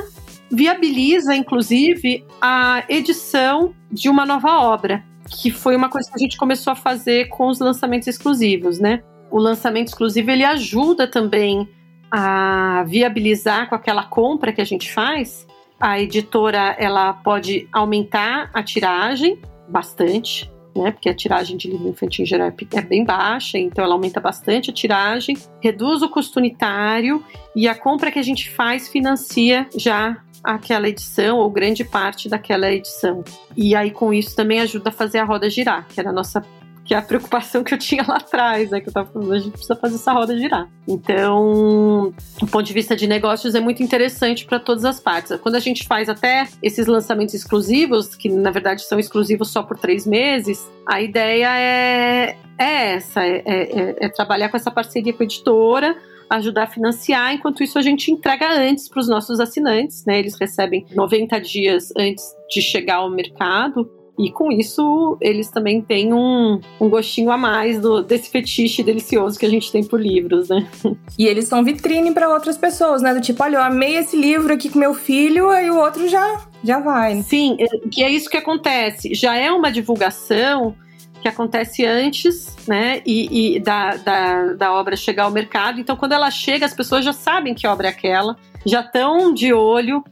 viabiliza, inclusive, a edição de uma nova obra, que foi uma coisa que a gente começou a fazer com os lançamentos exclusivos, né? O lançamento exclusivo ele ajuda também a viabilizar com aquela compra que a gente faz a editora ela pode aumentar a tiragem bastante, né? Porque a tiragem de livro infantil em geral é, é bem baixa, então ela aumenta bastante a tiragem, reduz o custo unitário e a compra que a gente faz financia já aquela edição ou grande parte daquela edição. E aí com isso também ajuda a fazer a roda girar, que era a nossa que é a preocupação que eu tinha lá atrás, né? Que eu tava falando, a gente precisa fazer essa roda girar. Então, do ponto de vista de negócios, é muito interessante para todas as partes. Quando a gente faz até esses lançamentos exclusivos, que na verdade são exclusivos só por três meses, a ideia é, é essa: é, é, é trabalhar com essa parceria com a editora ajudar a financiar. Enquanto isso, a gente entrega antes para os nossos assinantes, né? Eles recebem 90 dias antes de chegar ao mercado. E com isso, eles também têm um, um gostinho a mais do, desse fetiche delicioso que a gente tem por livros, né? E eles são vitrine para outras pessoas, né? Do tipo, olha, eu amei esse livro aqui com meu filho, aí o outro já, já vai. Sim, é, que é isso que acontece. Já é uma divulgação que acontece antes, né, e, e da, da, da, obra chegar ao mercado. Então, quando ela chega, as pessoas já sabem que obra é aquela, já estão de olho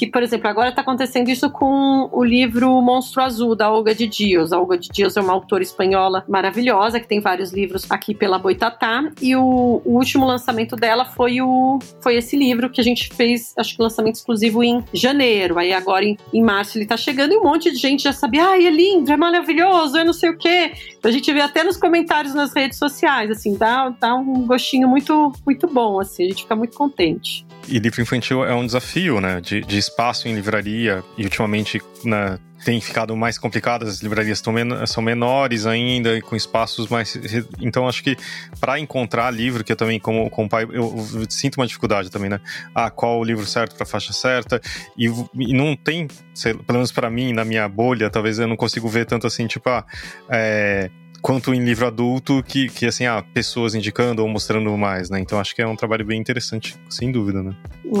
que, por exemplo, agora está acontecendo isso com o livro Monstro Azul, da Olga de Dias. A Olga de Dias é uma autora espanhola maravilhosa, que tem vários livros aqui pela Boitatá, e o, o último lançamento dela foi, o, foi esse livro que a gente fez, acho que lançamento exclusivo em janeiro. Aí agora em, em março ele está chegando e um monte de gente já sabe, ai, é lindo, é maravilhoso, é não sei o quê. A gente vê até nos comentários nas redes sociais, assim, dá, dá um gostinho muito, muito bom, assim, a gente fica muito contente. E livro infantil é um desafio, né? De, de espaço em livraria. E ultimamente né, tem ficado mais complicado, as livrarias men são menores ainda, com espaços mais. Então, acho que para encontrar livro, que eu também, como, como pai, eu, eu, sinto uma dificuldade também, né? Ah, qual o livro certo para a faixa certa? E, e não tem, sei, pelo menos para mim, na minha bolha, talvez eu não consigo ver tanto assim, tipo, ah, é, quanto em livro adulto, que, que assim, ah, pessoas indicando ou mostrando mais, né? Então acho que é um trabalho bem interessante, sem dúvida, né?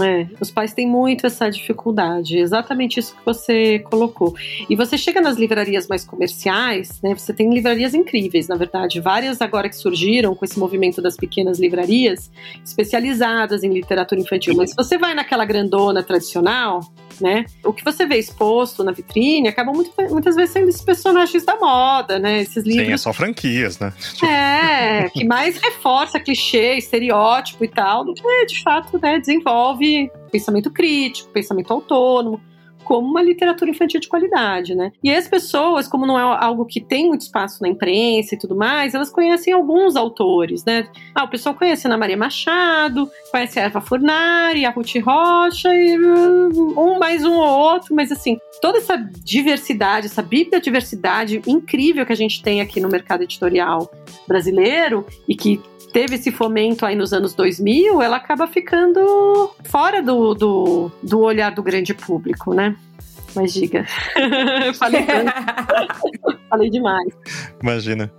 É, os pais têm muito essa dificuldade, exatamente isso que você colocou. E você chega nas livrarias mais comerciais, né? Você tem livrarias incríveis, na verdade, várias agora que surgiram com esse movimento das pequenas livrarias especializadas em literatura infantil. Mas se você vai naquela grandona tradicional, né? O que você vê exposto na vitrine acaba muito, muitas vezes sendo esses personagens da moda, né? Esses livros. Sim, é só franquias, né? É, que mais reforça clichê, estereótipo e tal, do que de fato né, desenvolve pensamento crítico, pensamento autônomo como uma literatura infantil de qualidade, né? E as pessoas, como não é algo que tem muito espaço na imprensa e tudo mais, elas conhecem alguns autores, né? Ah, o pessoal conhece Ana Maria Machado, conhece a Eva Furnari, a Ruth Rocha, e hum, um mais um ou outro, mas assim, toda essa diversidade, essa bibliodiversidade incrível que a gente tem aqui no mercado editorial brasileiro e que teve esse fomento aí nos anos 2000, ela acaba ficando fora do, do, do olhar do grande público, né? Mas diga. Falei, Falei demais. Imagina.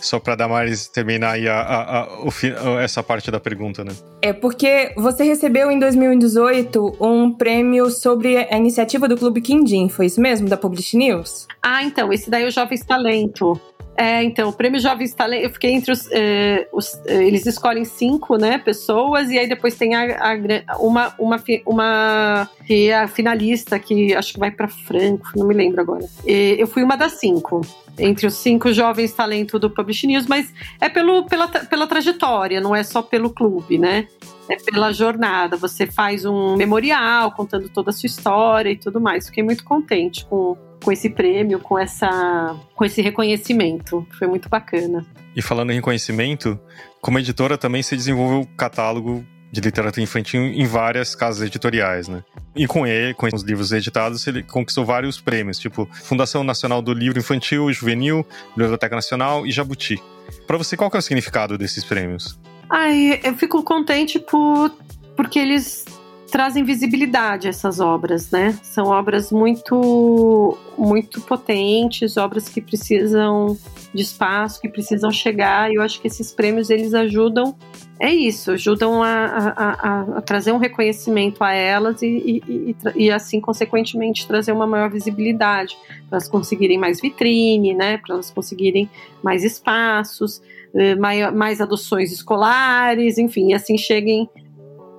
Só para dar mais terminar aí a, a, a, essa parte da pergunta, né? É porque você recebeu em 2018 um prêmio sobre a iniciativa do Clube Quindim, foi isso mesmo? Da Publish News? Ah, então, esse daí é o Jovens Talento. É, então, o Prêmio Jovens Talento, eu fiquei entre os, eh, os, eh, Eles escolhem cinco, né, pessoas, e aí depois tem a, a, uma, uma, uma. que é a finalista, que acho que vai para Franco, não me lembro agora. E eu fui uma das cinco. Entre os cinco jovens talentos do Publish News, mas é pelo, pela, pela trajetória, não é só pelo clube, né? é pela jornada. Você faz um memorial contando toda a sua história e tudo mais. Fiquei muito contente com, com esse prêmio, com, essa, com esse reconhecimento. Foi muito bacana. E falando em reconhecimento, como editora também se desenvolveu o catálogo de literatura infantil em várias casas editoriais, né? E com ele, com os livros editados, ele conquistou vários prêmios, tipo Fundação Nacional do Livro Infantil e Juvenil, Biblioteca Nacional e Jabuti. Para você, qual que é o significado desses prêmios? Ai, eu fico contente por, porque eles trazem visibilidade a essas obras, né? São obras muito, muito potentes, obras que precisam de espaço, que precisam chegar. E eu acho que esses prêmios eles ajudam, é isso, ajudam a, a, a, trazer um reconhecimento a elas e, e, e, e, assim, consequentemente, trazer uma maior visibilidade para elas conseguirem mais vitrine, né? Para elas conseguirem mais espaços. Eh, mais, mais adoções escolares, enfim, e assim cheguem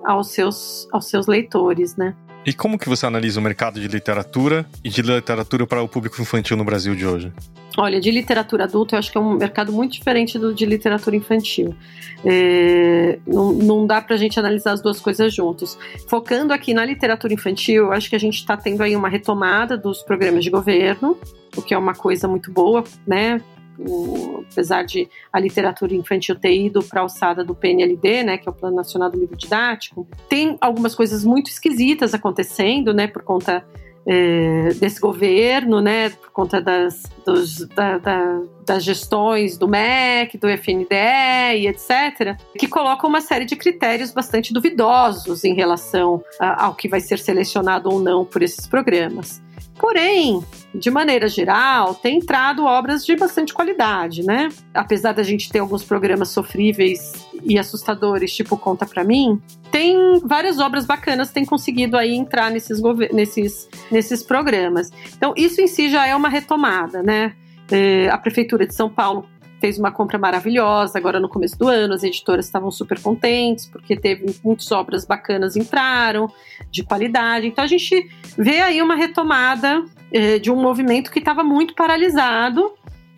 aos seus, aos seus leitores, né? E como que você analisa o mercado de literatura e de literatura para o público infantil no Brasil de hoje? Olha, de literatura adulta eu acho que é um mercado muito diferente do de literatura infantil. É, não, não dá para a gente analisar as duas coisas juntos. Focando aqui na literatura infantil, eu acho que a gente está tendo aí uma retomada dos programas de governo, o que é uma coisa muito boa, né? O, apesar de a literatura infantil ter ido para a alçada do PNLD, né, que é o Plano Nacional do Livro Didático, tem algumas coisas muito esquisitas acontecendo, né, por conta é, desse governo, né, por conta das, dos, da, da, das gestões do MEC, do FNDE e etc., que colocam uma série de critérios bastante duvidosos em relação a, ao que vai ser selecionado ou não por esses programas. Porém, de maneira geral, tem entrado obras de bastante qualidade, né? Apesar da gente ter alguns programas sofríveis e assustadores, tipo Conta Pra Mim, tem várias obras bacanas têm conseguido aí entrar nesses, nesses, nesses programas. Então, isso em si já é uma retomada, né? É, a Prefeitura de São Paulo fez uma compra maravilhosa agora no começo do ano. As editoras estavam super contentes porque teve muitas obras bacanas entraram de qualidade. Então a gente vê aí uma retomada eh, de um movimento que estava muito paralisado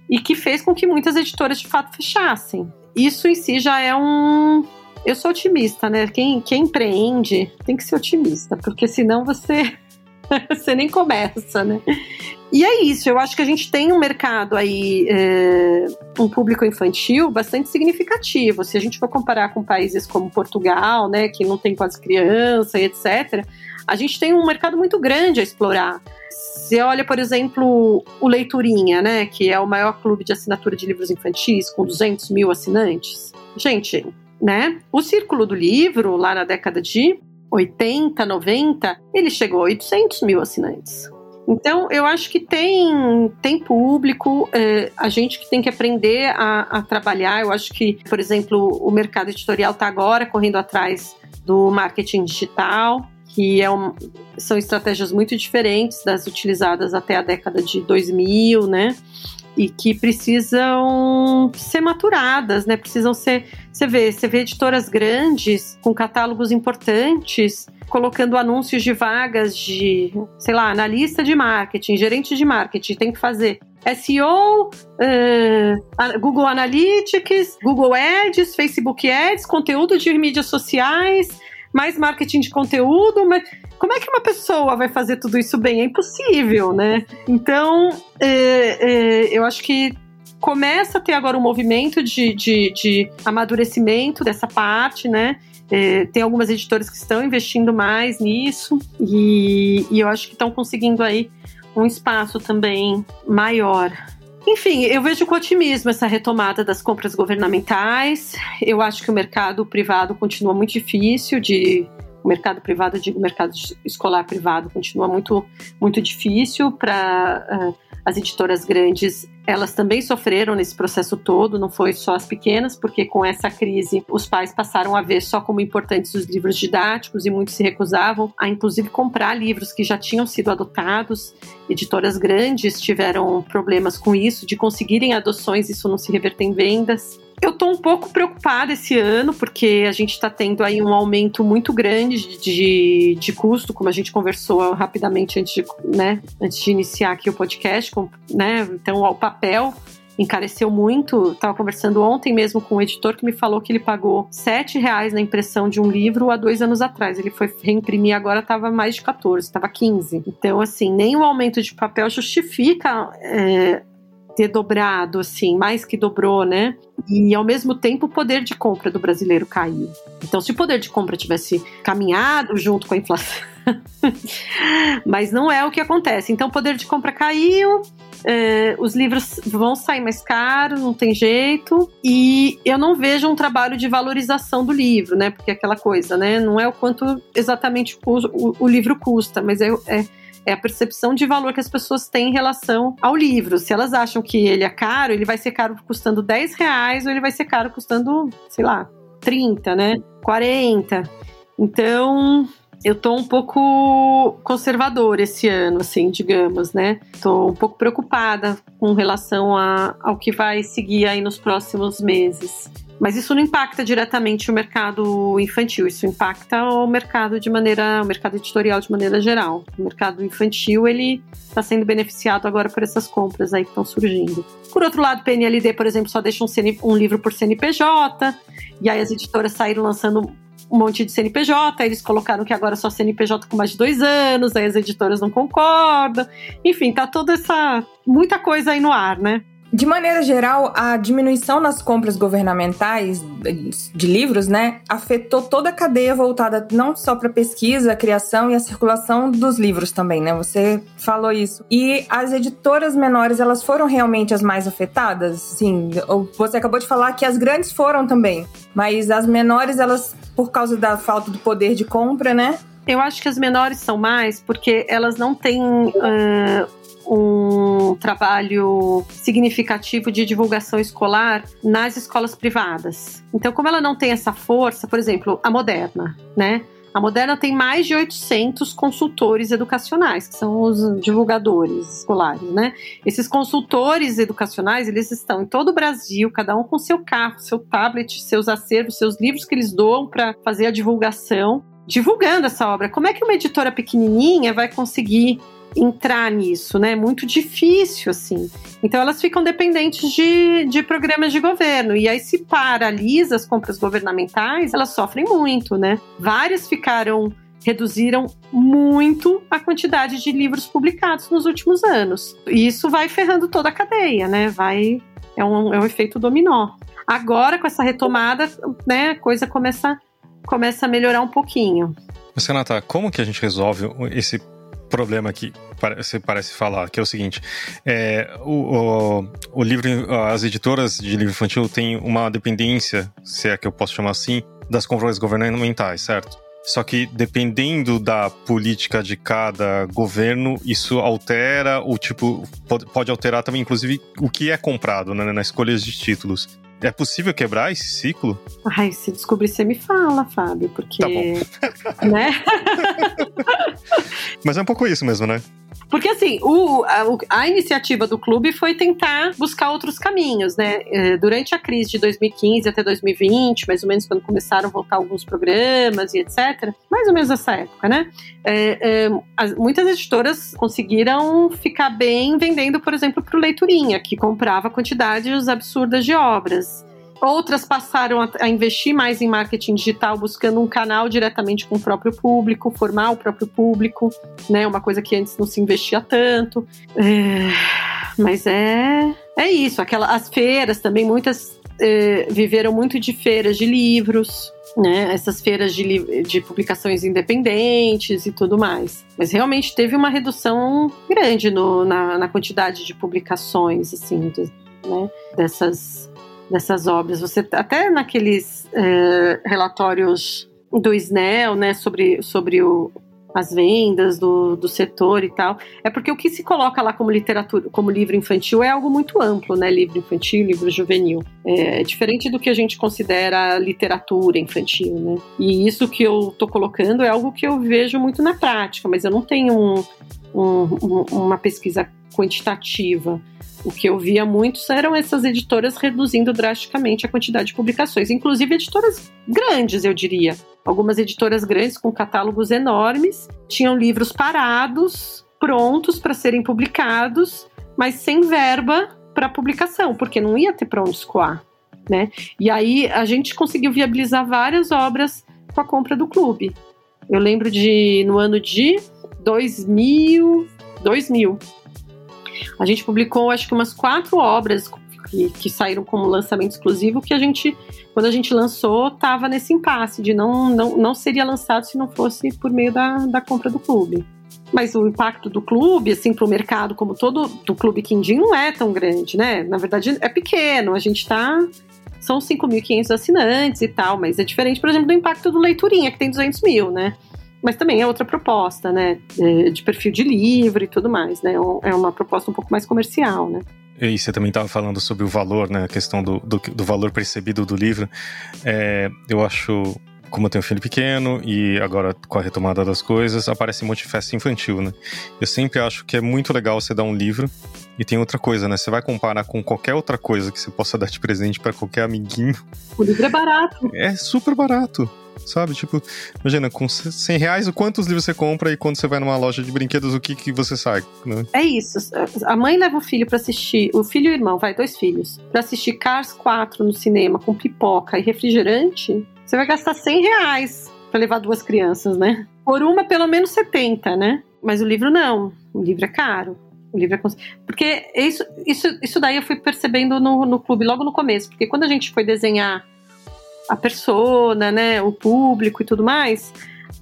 e que fez com que muitas editoras de fato fechassem. Isso em si já é um. Eu sou otimista, né? Quem, quem empreende tem que ser otimista, porque senão você você nem começa, né? E é isso, eu acho que a gente tem um mercado aí, é, um público infantil bastante significativo. Se a gente for comparar com países como Portugal, né, que não tem quase criança e etc., a gente tem um mercado muito grande a explorar. Você olha, por exemplo, o Leiturinha, né, que é o maior clube de assinatura de livros infantis, com 200 mil assinantes. Gente, né, o Círculo do Livro, lá na década de 80, 90, ele chegou a 800 mil assinantes. Então, eu acho que tem, tem público, é, a gente que tem que aprender a, a, trabalhar. Eu acho que, por exemplo, o mercado editorial está agora correndo atrás do marketing digital, que é um, são estratégias muito diferentes das utilizadas até a década de 2000, né? e que precisam ser maturadas, né? Precisam ser. Você vê, você vê editoras grandes com catálogos importantes colocando anúncios de vagas de, sei lá, analista de marketing, gerente de marketing, tem que fazer SEO, uh, eh, Google Analytics, Google Ads, Facebook Ads, conteúdo de mídias sociais, mais marketing de conteúdo, mas como é que uma pessoa vai fazer tudo isso bem? É impossível, né? Então, é, é, eu acho que começa a ter agora um movimento de, de, de amadurecimento dessa parte, né? É, tem algumas editoras que estão investindo mais nisso e, e eu acho que estão conseguindo aí um espaço também maior. Enfim, eu vejo com otimismo essa retomada das compras governamentais. Eu acho que o mercado privado continua muito difícil de o mercado privado, digo, o mercado escolar privado continua muito, muito difícil para uh, as editoras grandes. Elas também sofreram nesse processo todo, não foi só as pequenas, porque com essa crise os pais passaram a ver só como importantes os livros didáticos e muitos se recusavam a, inclusive, comprar livros que já tinham sido adotados. Editoras grandes tiveram problemas com isso, de conseguirem adoções, isso não se reverter em vendas. Eu estou um pouco preocupada esse ano, porque a gente está tendo aí um aumento muito grande de, de custo, como a gente conversou rapidamente antes de, né, antes de iniciar aqui o podcast, com, né, então o papel encareceu muito. Estava conversando ontem mesmo com um editor que me falou que ele pagou sete reais na impressão de um livro há dois anos atrás. Ele foi reimprimir agora estava mais de 14, estava 15. Então, assim, nem o aumento de papel justifica é, ter dobrado, assim, mais que dobrou, né? E ao mesmo tempo o poder de compra do brasileiro caiu. Então, se o poder de compra tivesse caminhado junto com a inflação. Mas não é o que acontece. Então, o poder de compra caiu, é, os livros vão sair mais caros, não tem jeito. E eu não vejo um trabalho de valorização do livro, né? Porque é aquela coisa, né? Não é o quanto exatamente o, o, o livro custa, mas é, é é a percepção de valor que as pessoas têm em relação ao livro. Se elas acham que ele é caro, ele vai ser caro custando 10 reais ou ele vai ser caro custando, sei lá, 30, né? 40. Então, eu tô um pouco conservador esse ano, assim, digamos, né? Tô um pouco preocupada com relação a, ao que vai seguir aí nos próximos meses. Mas isso não impacta diretamente o mercado infantil, isso impacta o mercado de maneira, o mercado editorial de maneira geral. O mercado infantil ele está sendo beneficiado agora por essas compras aí que estão surgindo. Por outro lado, PNLD, por exemplo, só deixa um, CN, um livro por CNPJ, e aí as editoras saíram lançando um monte de CNPJ, eles colocaram que agora só CNPJ com mais de dois anos, aí as editoras não concordam. Enfim, tá toda essa. muita coisa aí no ar, né? De maneira geral, a diminuição nas compras governamentais de livros, né, afetou toda a cadeia voltada não só para pesquisa, a criação e a circulação dos livros também, né? Você falou isso. E as editoras menores, elas foram realmente as mais afetadas? Sim, você acabou de falar que as grandes foram também, mas as menores, elas por causa da falta do poder de compra, né? Eu acho que as menores são mais porque elas não têm uh, um trabalho significativo de divulgação escolar nas escolas privadas. Então, como ela não tem essa força, por exemplo, a Moderna, né? A Moderna tem mais de 800 consultores educacionais, que são os divulgadores escolares, né? Esses consultores educacionais, eles estão em todo o Brasil, cada um com seu carro, seu tablet, seus acervos, seus livros que eles doam para fazer a divulgação, divulgando essa obra. Como é que uma editora pequenininha vai conseguir entrar nisso, né? Muito difícil, assim. Então elas ficam dependentes de, de programas de governo. E aí, se paralisa as compras governamentais, elas sofrem muito, né? Várias ficaram. Reduziram muito a quantidade de livros publicados nos últimos anos. E isso vai ferrando toda a cadeia, né? Vai. É um, é um efeito dominó. Agora, com essa retomada, né, a coisa começa, começa a melhorar um pouquinho. Mas, Renata, como que a gente resolve esse problema que você parece falar, que é o seguinte: é, o, o, o, livro, as editoras de livro infantil têm uma dependência, se é que eu posso chamar assim, das controles governamentais, certo? Só que dependendo da política de cada governo, isso altera o tipo, pode, pode alterar também, inclusive, o que é comprado né, nas escolhas de títulos. É possível quebrar esse ciclo? Ai, se descobrir, você me fala, Fábio, porque. Tá bom. né? Mas é um pouco isso mesmo, né? Porque assim, o, a, a, iniciativa do clube foi tentar buscar outros caminhos, né? É, durante a crise de 2015 até 2020, mais ou menos quando começaram a voltar alguns programas e etc., mais ou menos nessa época, né? É, é, as, muitas editoras conseguiram ficar bem vendendo, por exemplo, para o Leiturinha, que comprava quantidades absurdas de obras. Outras passaram a, investir mais em marketing digital, buscando um canal diretamente com o próprio público, formar o próprio público, né? Uma coisa que antes não se investia tanto. É, mas é, é isso. Aquela, as feiras também, muitas é, viveram muito de feiras de livros, né, essas feiras de, de publicações independentes e tudo mais. Mas realmente teve uma redução grande no, na, na, quantidade de publicações, assim, de, né, dessas dessas obras. Você até naqueles é, relatórios do SNEL, né, sobre, sobre o, as vendas do, do setor e tal. É porque o que se coloca lá como literatura, como livro infantil é algo muito amplo, né? Livro infantil, livro juvenil. É diferente do que a gente considera literatura infantil, né? E isso que eu tô colocando é algo que eu vejo muito na prática, mas eu não tenho um, um, uma pesquisa quantitativa. O que eu via muito eram essas editoras reduzindo drasticamente a quantidade de publicações, inclusive editoras grandes, eu diria. Algumas editoras grandes com catálogos enormes tinham livros parados, prontos para serem publicados, mas sem verba para publicação, porque não ia ter para onde escoar. Né? E aí a gente conseguiu viabilizar várias obras com a compra do clube. Eu lembro de no ano de 2000, 2000 a gente publicou, acho que umas quatro obras que, que, saíram como lançamento exclusivo, que a gente, quando a gente lançou, estava nesse impasse de não, não, não seria lançado se não fosse por meio da, da compra do clube. Mas o impacto do clube, assim, para o mercado como todo, do clube Quindim, não é tão grande, né? Na verdade, é pequeno. A gente está São 5.500 assinantes e tal, mas é diferente, por exemplo, do impacto do Leiturinha, que tem 200 mil, né? Mas também é outra proposta, né? É, de perfil de livro e tudo mais, né? É uma proposta um pouco mais comercial, né? E você também estava falando sobre o valor, né? A questão do, do, do valor percebido do livro. É, eu acho, como eu tenho um filho pequeno e agora com a retomada das coisas, aparece um monte de festa infantil, né? Eu sempre acho que é muito legal você dar um livro e tem outra coisa, né? Você vai comparar com qualquer outra coisa que você possa dar de presente para qualquer amiguinho. O livro é barato. É super barato sabe? Tipo, imagina, com 100 reais, quantos livros você compra e quando você vai numa loja de brinquedos, o que, que você sai? Né? É isso. A mãe leva o filho para assistir, o filho e o irmão, vai, dois filhos, para assistir Cars 4 no cinema com pipoca e refrigerante, você vai gastar 100 reais para levar duas crianças, né? Por uma, pelo menos 70, né? Mas o livro não. O livro é caro. O livro é Porque isso, isso, isso daí eu fui percebendo no, no clube logo no começo. Porque quando a gente foi desenhar a persona, né, o público e tudo mais,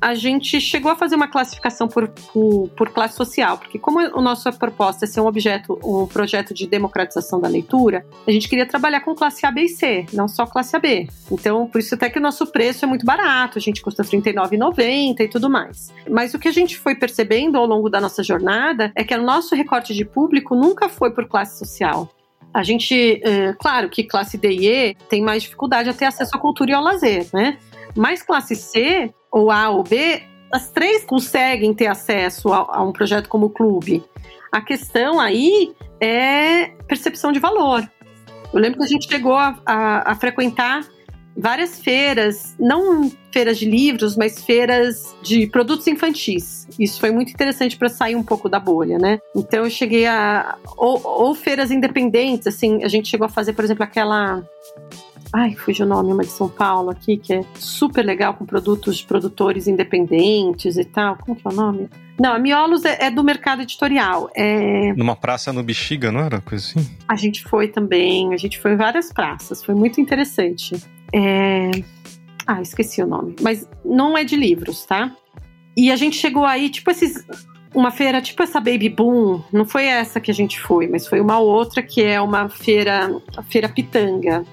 a gente chegou a fazer uma classificação por, por, por, classe social, porque como a nossa proposta é ser um objeto, um projeto de democratização da leitura, a gente queria trabalhar com classe A, B e C, não só classe AB. Então, por isso até que o nosso preço é muito barato, a gente custa R$ 39,90 e tudo mais. Mas o que a gente foi percebendo ao longo da nossa jornada é que o nosso recorte de público nunca foi por classe social. A gente, é, claro que classe D e E tem mais dificuldade a ter acesso à cultura e ao lazer, né? Mas classe C, ou A ou B, as três conseguem ter acesso a, a um projeto como o clube. A questão aí é percepção de valor. Eu lembro que a gente chegou a, a, a frequentar várias feiras, não feiras de livros, mas feiras de produtos infantis. Isso foi muito interessante para sair um pouco da bolha, né? Então eu cheguei a ou, ou, feiras independentes, assim, a gente chegou a fazer, por exemplo, aquela Ai, fugiu o nome, uma de São Paulo aqui, que é super legal, com produtos de produtores independentes e tal. Como que é o nome? Não, a Miolos é, é do mercado editorial. É... Numa praça no Bexiga, não era? Coisa assim? A gente foi também, a gente foi em várias praças, foi muito interessante. É... Ah, esqueci o nome. Mas não é de livros, tá? E a gente chegou aí, tipo esses. Uma feira tipo essa Baby Boom, não foi essa que a gente foi, mas foi uma outra que é uma feira, a feira Pitanga,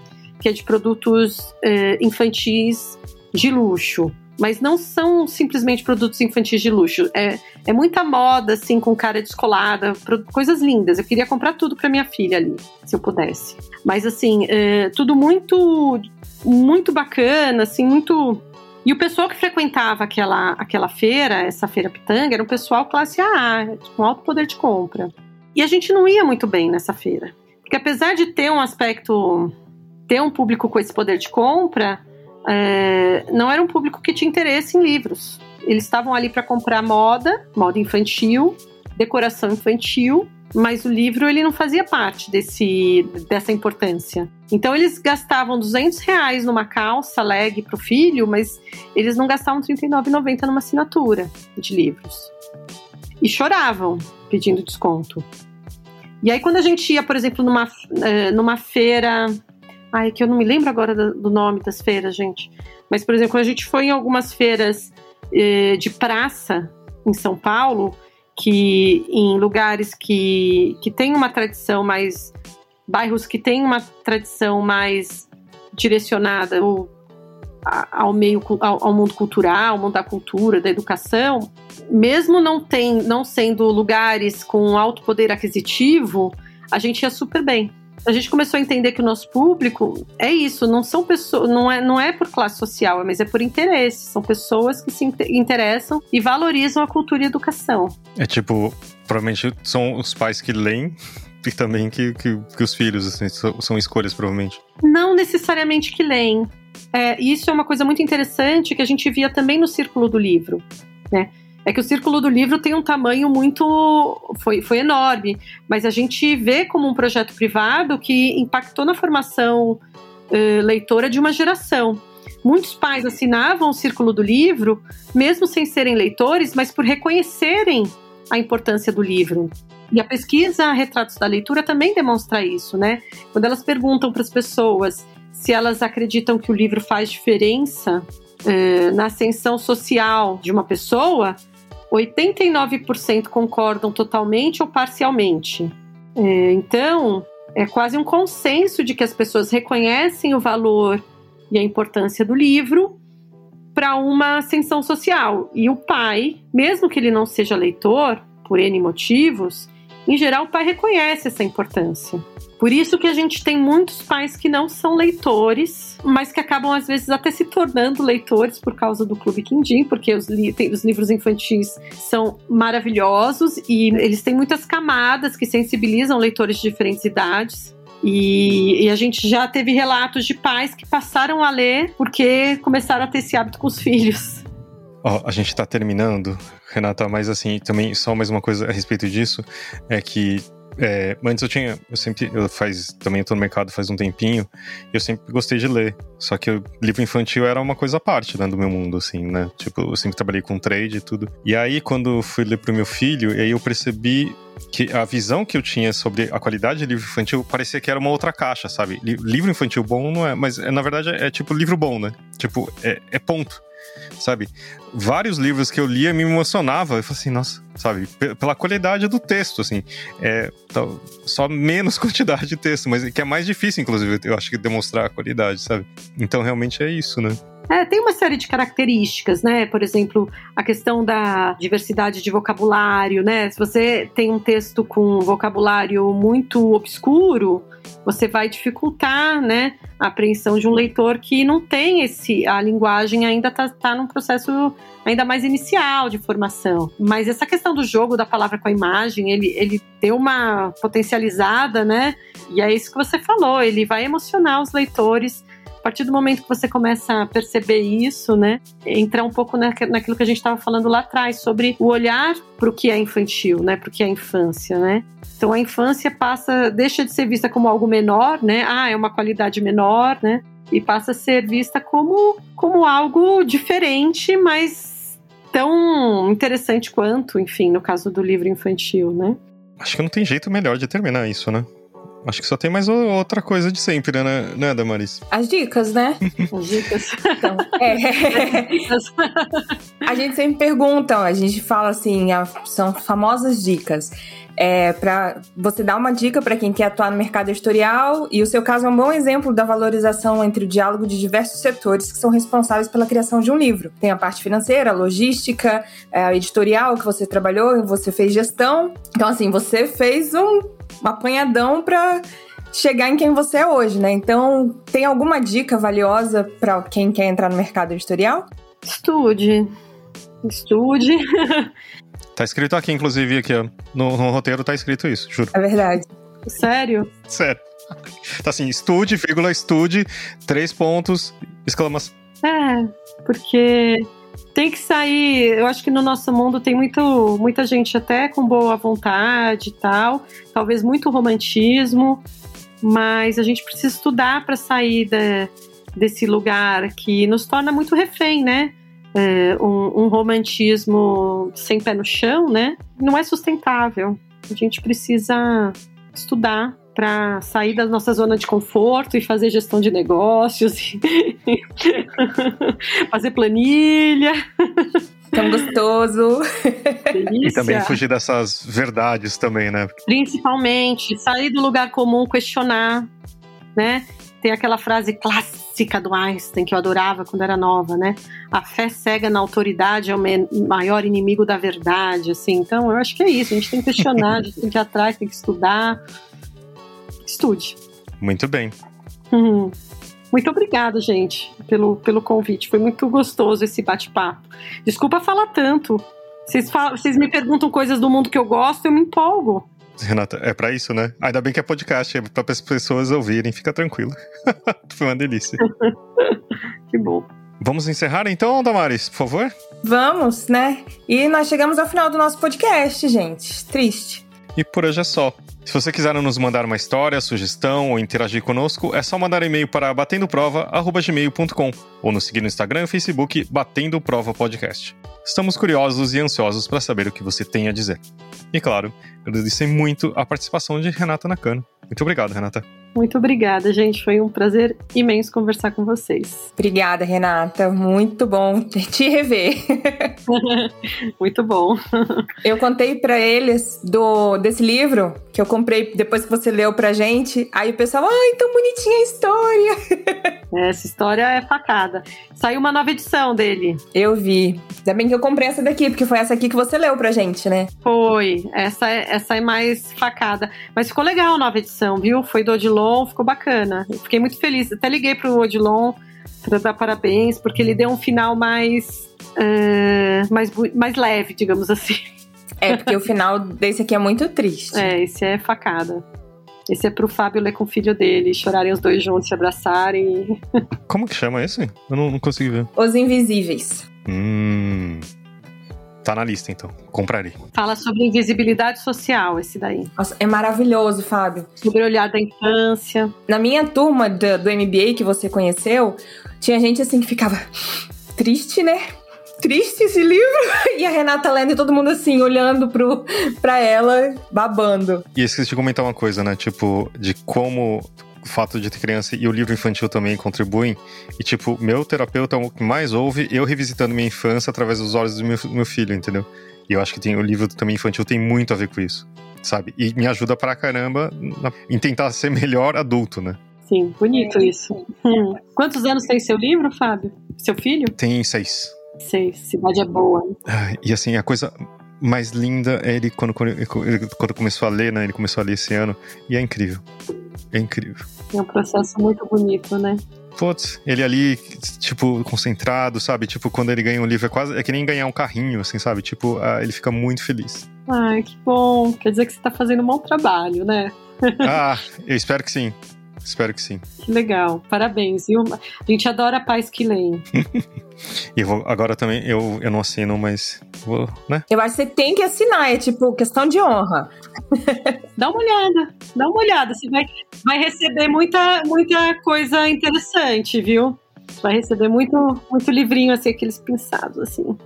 que é de produtos eh, infantis de luxo. Mas não são simplesmente produtos infantis de luxo. É, é muita moda, assim, com cara descolada, coisas lindas. Eu queria comprar tudo para minha filha ali, se eu pudesse. Mas, assim, é, tudo muito, muito bacana, assim, muito e o pessoal que frequentava aquela, aquela feira, essa feira pitanga, era um pessoal classe A, com alto poder de compra. E a gente não ia muito bem nessa feira. Porque apesar de ter um aspecto ter um público com esse poder de compra é, não era um público que tinha interesse em livros. Eles estavam ali para comprar moda, moda infantil, decoração infantil, mas o livro ele não fazia parte desse, dessa importância. Então eles gastavam 200 reais numa calça leg para o filho, mas eles não gastavam R$ 39,90 numa assinatura de livros. E choravam pedindo desconto. E aí quando a gente ia, por exemplo, numa, é, numa feira Ai, que eu não me lembro agora do nome das feiras, gente. Mas, por exemplo, quando a gente foi em algumas feiras eh, de praça em São Paulo, que em lugares que, que tem uma tradição mais. bairros que têm uma tradição mais direcionada ao, ao meio ao, mundo cultural, ao mundo da cultura, da educação, mesmo não tem, não sendo lugares com alto poder aquisitivo, a gente ia super bem a gente começou a entender que o nosso público é isso, não são pessoas, não é, não é por classe social, mas é por interesse. São pessoas que se interessam e valorizam a cultura e a educação. É tipo, provavelmente são os pais que leem e também que, que, que os filhos, assim, são, são, escolhas, provavelmente. Não necessariamente que leem. É, isso é uma coisa muito interessante que a gente via também no círculo do livro, né? É que o círculo do livro tem um tamanho muito. Foi, foi enorme, mas a gente vê como um projeto privado que impactou na formação uh, leitora de uma geração. Muitos pais assinavam o círculo do livro, mesmo sem serem leitores, mas por reconhecerem a importância do livro. E a pesquisa Retratos da Leitura também demonstra isso, né? Quando elas perguntam para as pessoas se elas acreditam que o livro faz diferença uh, na ascensão social de uma pessoa, 89% concordam totalmente ou parcialmente. É, então, é quase um consenso de que as pessoas reconhecem o valor e a importância do livro para uma ascensão social. E o pai, mesmo que ele não seja leitor, por N motivos, em geral o pai reconhece essa importância. Por isso que a gente tem muitos pais que não são leitores, mas que acabam às vezes até se tornando leitores por causa do Clube Quindim, porque os, li tem, os livros infantis são maravilhosos e eles têm muitas camadas que sensibilizam leitores de diferentes idades. E, e, a gente já teve relatos de pais que passaram a ler porque começaram a ter esse hábito com os filhos. Oh, a gente está terminando, Renata, mas assim, também só mais uma coisa a respeito disso, é que é, antes eu tinha, eu sempre, eu faz, também tô no mercado faz um tempinho, eu sempre gostei de ler. Só que o livro infantil era uma coisa à parte, né, do meu mundo, assim, né? Tipo, eu sempre trabalhei com trade e tudo. E aí, quando fui ler pro meu filho, aí eu percebi que a visão que eu tinha sobre a qualidade de livro infantil parecia que era uma outra caixa, sabe? Livro infantil bom não é, mas na verdade é, é tipo livro bom, né? Tipo, é, é ponto sabe? Vários livros que eu lia me emocionava. Eu falei assim, nossa, sabe? Pela qualidade do texto, assim. É, só menos quantidade de texto, mas que é mais difícil, inclusive, eu acho que demonstrar a qualidade, sabe? Então realmente é isso, né? É, tem uma série de características, né? Por exemplo, a questão da diversidade de vocabulário, né? Se você tem um texto com vocabulário muito obscuro, você vai dificultar, né, a apreensão de um leitor que não tem esse, a linguagem ainda está tá num processo ainda mais inicial de formação. Mas essa questão do jogo da palavra com a imagem, ele, ele deu uma potencializada, né? E é isso que você falou, ele vai emocionar os leitores partir do momento que você começa a perceber isso, né, entrar um pouco naquilo que a gente estava falando lá atrás, sobre o olhar para o que é infantil, né, para o que é infância, né. Então a infância passa, deixa de ser vista como algo menor, né, ah, é uma qualidade menor, né, e passa a ser vista como, como algo diferente, mas tão interessante quanto, enfim, no caso do livro infantil, né. Acho que não tem jeito melhor de terminar isso, né? Acho que só tem mais outra coisa de sempre, né, né Damaris? As dicas, né? As dicas. Então, é. a gente sempre pergunta, a gente fala assim, são famosas dicas. É, para você dar uma dica para quem quer atuar no mercado editorial, e o seu caso é um bom exemplo da valorização entre o diálogo de diversos setores que são responsáveis pela criação de um livro. Tem a parte financeira, a logística, é, a editorial que você trabalhou, você fez gestão. Então, assim, você fez um um apanhadão para chegar em quem você é hoje, né? Então, tem alguma dica valiosa para quem quer entrar no mercado editorial? Estude. Estude. Tá escrito aqui, inclusive, aqui, ó. No, no roteiro tá escrito isso, juro. É verdade. Sério? Sério. Tá assim, estude, vírgula, estude, três pontos, exclamação. É, porque tem que sair. Eu acho que no nosso mundo tem muito, muita gente até com boa vontade e tal, talvez muito romantismo, mas a gente precisa estudar para sair de, desse lugar que nos torna muito refém, né? É, um, um romantismo sem pé no chão, né? Não é sustentável. A gente precisa estudar para sair da nossa zona de conforto e fazer gestão de negócios, fazer planilha. Tão gostoso. Delícia. E também fugir dessas verdades também, né? Principalmente, sair do lugar comum, questionar, né? Tem aquela frase clássica do Einstein que eu adorava quando era nova, né? A fé cega na autoridade é o maior inimigo da verdade, assim. Então, eu acho que é isso. A gente tem que questionar, a gente tem que ir atrás, tem que estudar, estude. Muito bem. Uhum. Muito obrigada, gente, pelo, pelo convite. Foi muito gostoso esse bate-papo. Desculpa falar tanto. Vocês, falam, vocês me perguntam coisas do mundo que eu gosto, eu me empolgo. Renata, é para isso, né? Ainda bem que é podcast, é para as pessoas ouvirem, fica tranquilo. Foi uma delícia. que bom. Vamos encerrar então, Damaris, por favor? Vamos, né? E nós chegamos ao final do nosso podcast, gente. Triste. E por hoje é só. Se você quiser nos mandar uma história, sugestão ou interagir conosco, é só mandar e-mail para batendoprova.gmail.com ou nos seguir no Instagram e Facebook Batendo Prova Podcast. Estamos curiosos e ansiosos para saber o que você tem a dizer. E claro, agradecer muito a participação de Renata Nakano. Muito obrigado, Renata. Muito obrigada, gente. Foi um prazer imenso conversar com vocês. Obrigada, Renata. Muito bom te rever. Muito bom. Eu contei para eles do desse livro que eu comprei depois que você leu pra gente. Aí o pessoal, ai, tão bonitinha a história. Essa história é facada. Saiu uma nova edição dele. Eu vi. Ainda bem que eu comprei essa daqui, porque foi essa aqui que você leu pra gente, né? Foi. Essa é, essa é mais facada. Mas ficou legal a nova edição, viu? Foi do Odilon, ficou bacana. Eu fiquei muito feliz. Até liguei pro Odilon para dar parabéns, porque ele deu um final mais, uh, mais, mais leve, digamos assim. É, porque o final desse aqui é muito triste. É, esse é facada. Esse é pro Fábio ler com o filho dele, chorarem os dois juntos, se abraçarem. Como que chama esse? Eu não, não consegui ver. Os Invisíveis. Hum. Tá na lista, então. Comprarei. Fala sobre invisibilidade social, esse daí. Nossa, é maravilhoso, Fábio. Sobre o olhar da infância. Na minha turma do, do MBA que você conheceu, tinha gente assim que ficava triste, né? Triste esse livro. E a Renata lendo e todo mundo assim, olhando pro, pra ela, babando. E esqueci de comentar uma coisa, né? Tipo, de como fato de ter criança e o livro infantil também contribuem. E, tipo, meu terapeuta é o que mais ouve eu revisitando minha infância através dos olhos do meu, meu filho, entendeu? E eu acho que tem, o livro também infantil tem muito a ver com isso, sabe? E me ajuda pra caramba em tentar ser melhor adulto, né? Sim, bonito isso. Hum. Quantos anos tem seu livro, Fábio? Seu filho? Tem seis. Seis. Cidade é boa. Ah, e assim, a coisa mais linda é ele quando, quando, ele, quando começou a ler, né? Ele começou a ler esse ano. E é incrível. É incrível. É um processo muito bonito, né? Putz, ele ali, tipo, concentrado, sabe? Tipo, quando ele ganha um livro, é quase. É que nem ganhar um carrinho, assim, sabe? Tipo, ah, ele fica muito feliz. Ai, que bom. Quer dizer que você tá fazendo um bom trabalho, né? ah, eu espero que sim. Espero que sim. Que legal. Parabéns, viu? A gente adora pais que leem. e eu vou, agora também, eu, eu não assino, mas vou, né? Eu acho que você tem que assinar, é tipo questão de honra. dá uma olhada, dá uma olhada. Você vai, vai receber muita, muita coisa interessante, viu? Vai receber muito, muito livrinho, assim, aqueles pinçados, assim.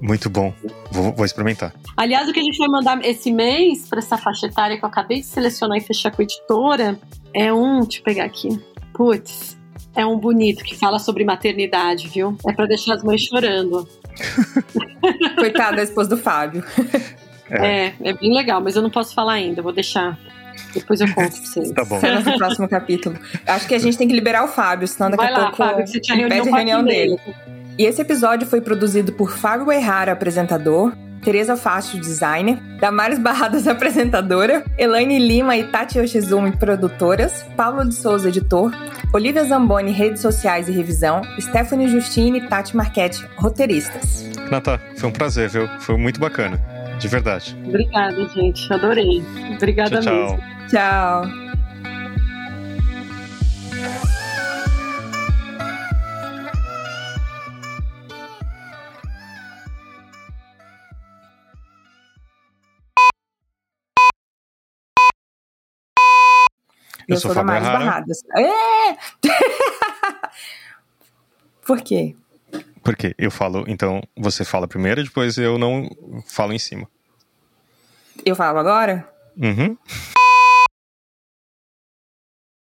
Muito bom. Vou, vou experimentar. Aliás, o que a gente vai mandar esse mês para essa faixa etária que eu acabei de selecionar e fechar com a editora é um. Deixa eu pegar aqui. Putz. É um bonito que fala sobre maternidade, viu? É para deixar as mães chorando. Coitada da esposa do Fábio. É. é, é bem legal, mas eu não posso falar ainda, vou deixar depois eu conto pra vocês. tá bom. Será no próximo capítulo. Acho que a gente tem que liberar o Fábio, senão daqui Vai a lá, pouco Fábio, você tinha reunião, reunião dele. E esse episódio foi produzido por Fábio Errara, apresentador, Tereza Fácil, designer, Damares Barradas, apresentadora, Elaine Lima e Tati Yoshizumi, produtoras, Paulo de Souza, editor, Olivia Zamboni, redes sociais e revisão, Stephanie Justine e Tati Marchetti, roteiristas. Nata, foi um prazer, viu? Foi muito bacana. De verdade. Obrigada, gente. Adorei. Obrigada tchau, mesmo. Tchau. Eu, eu sou, sou da mais barradas. É! Por quê? Porque eu falo, então você fala primeiro, depois eu não falo em cima. Eu falo agora? Uhum.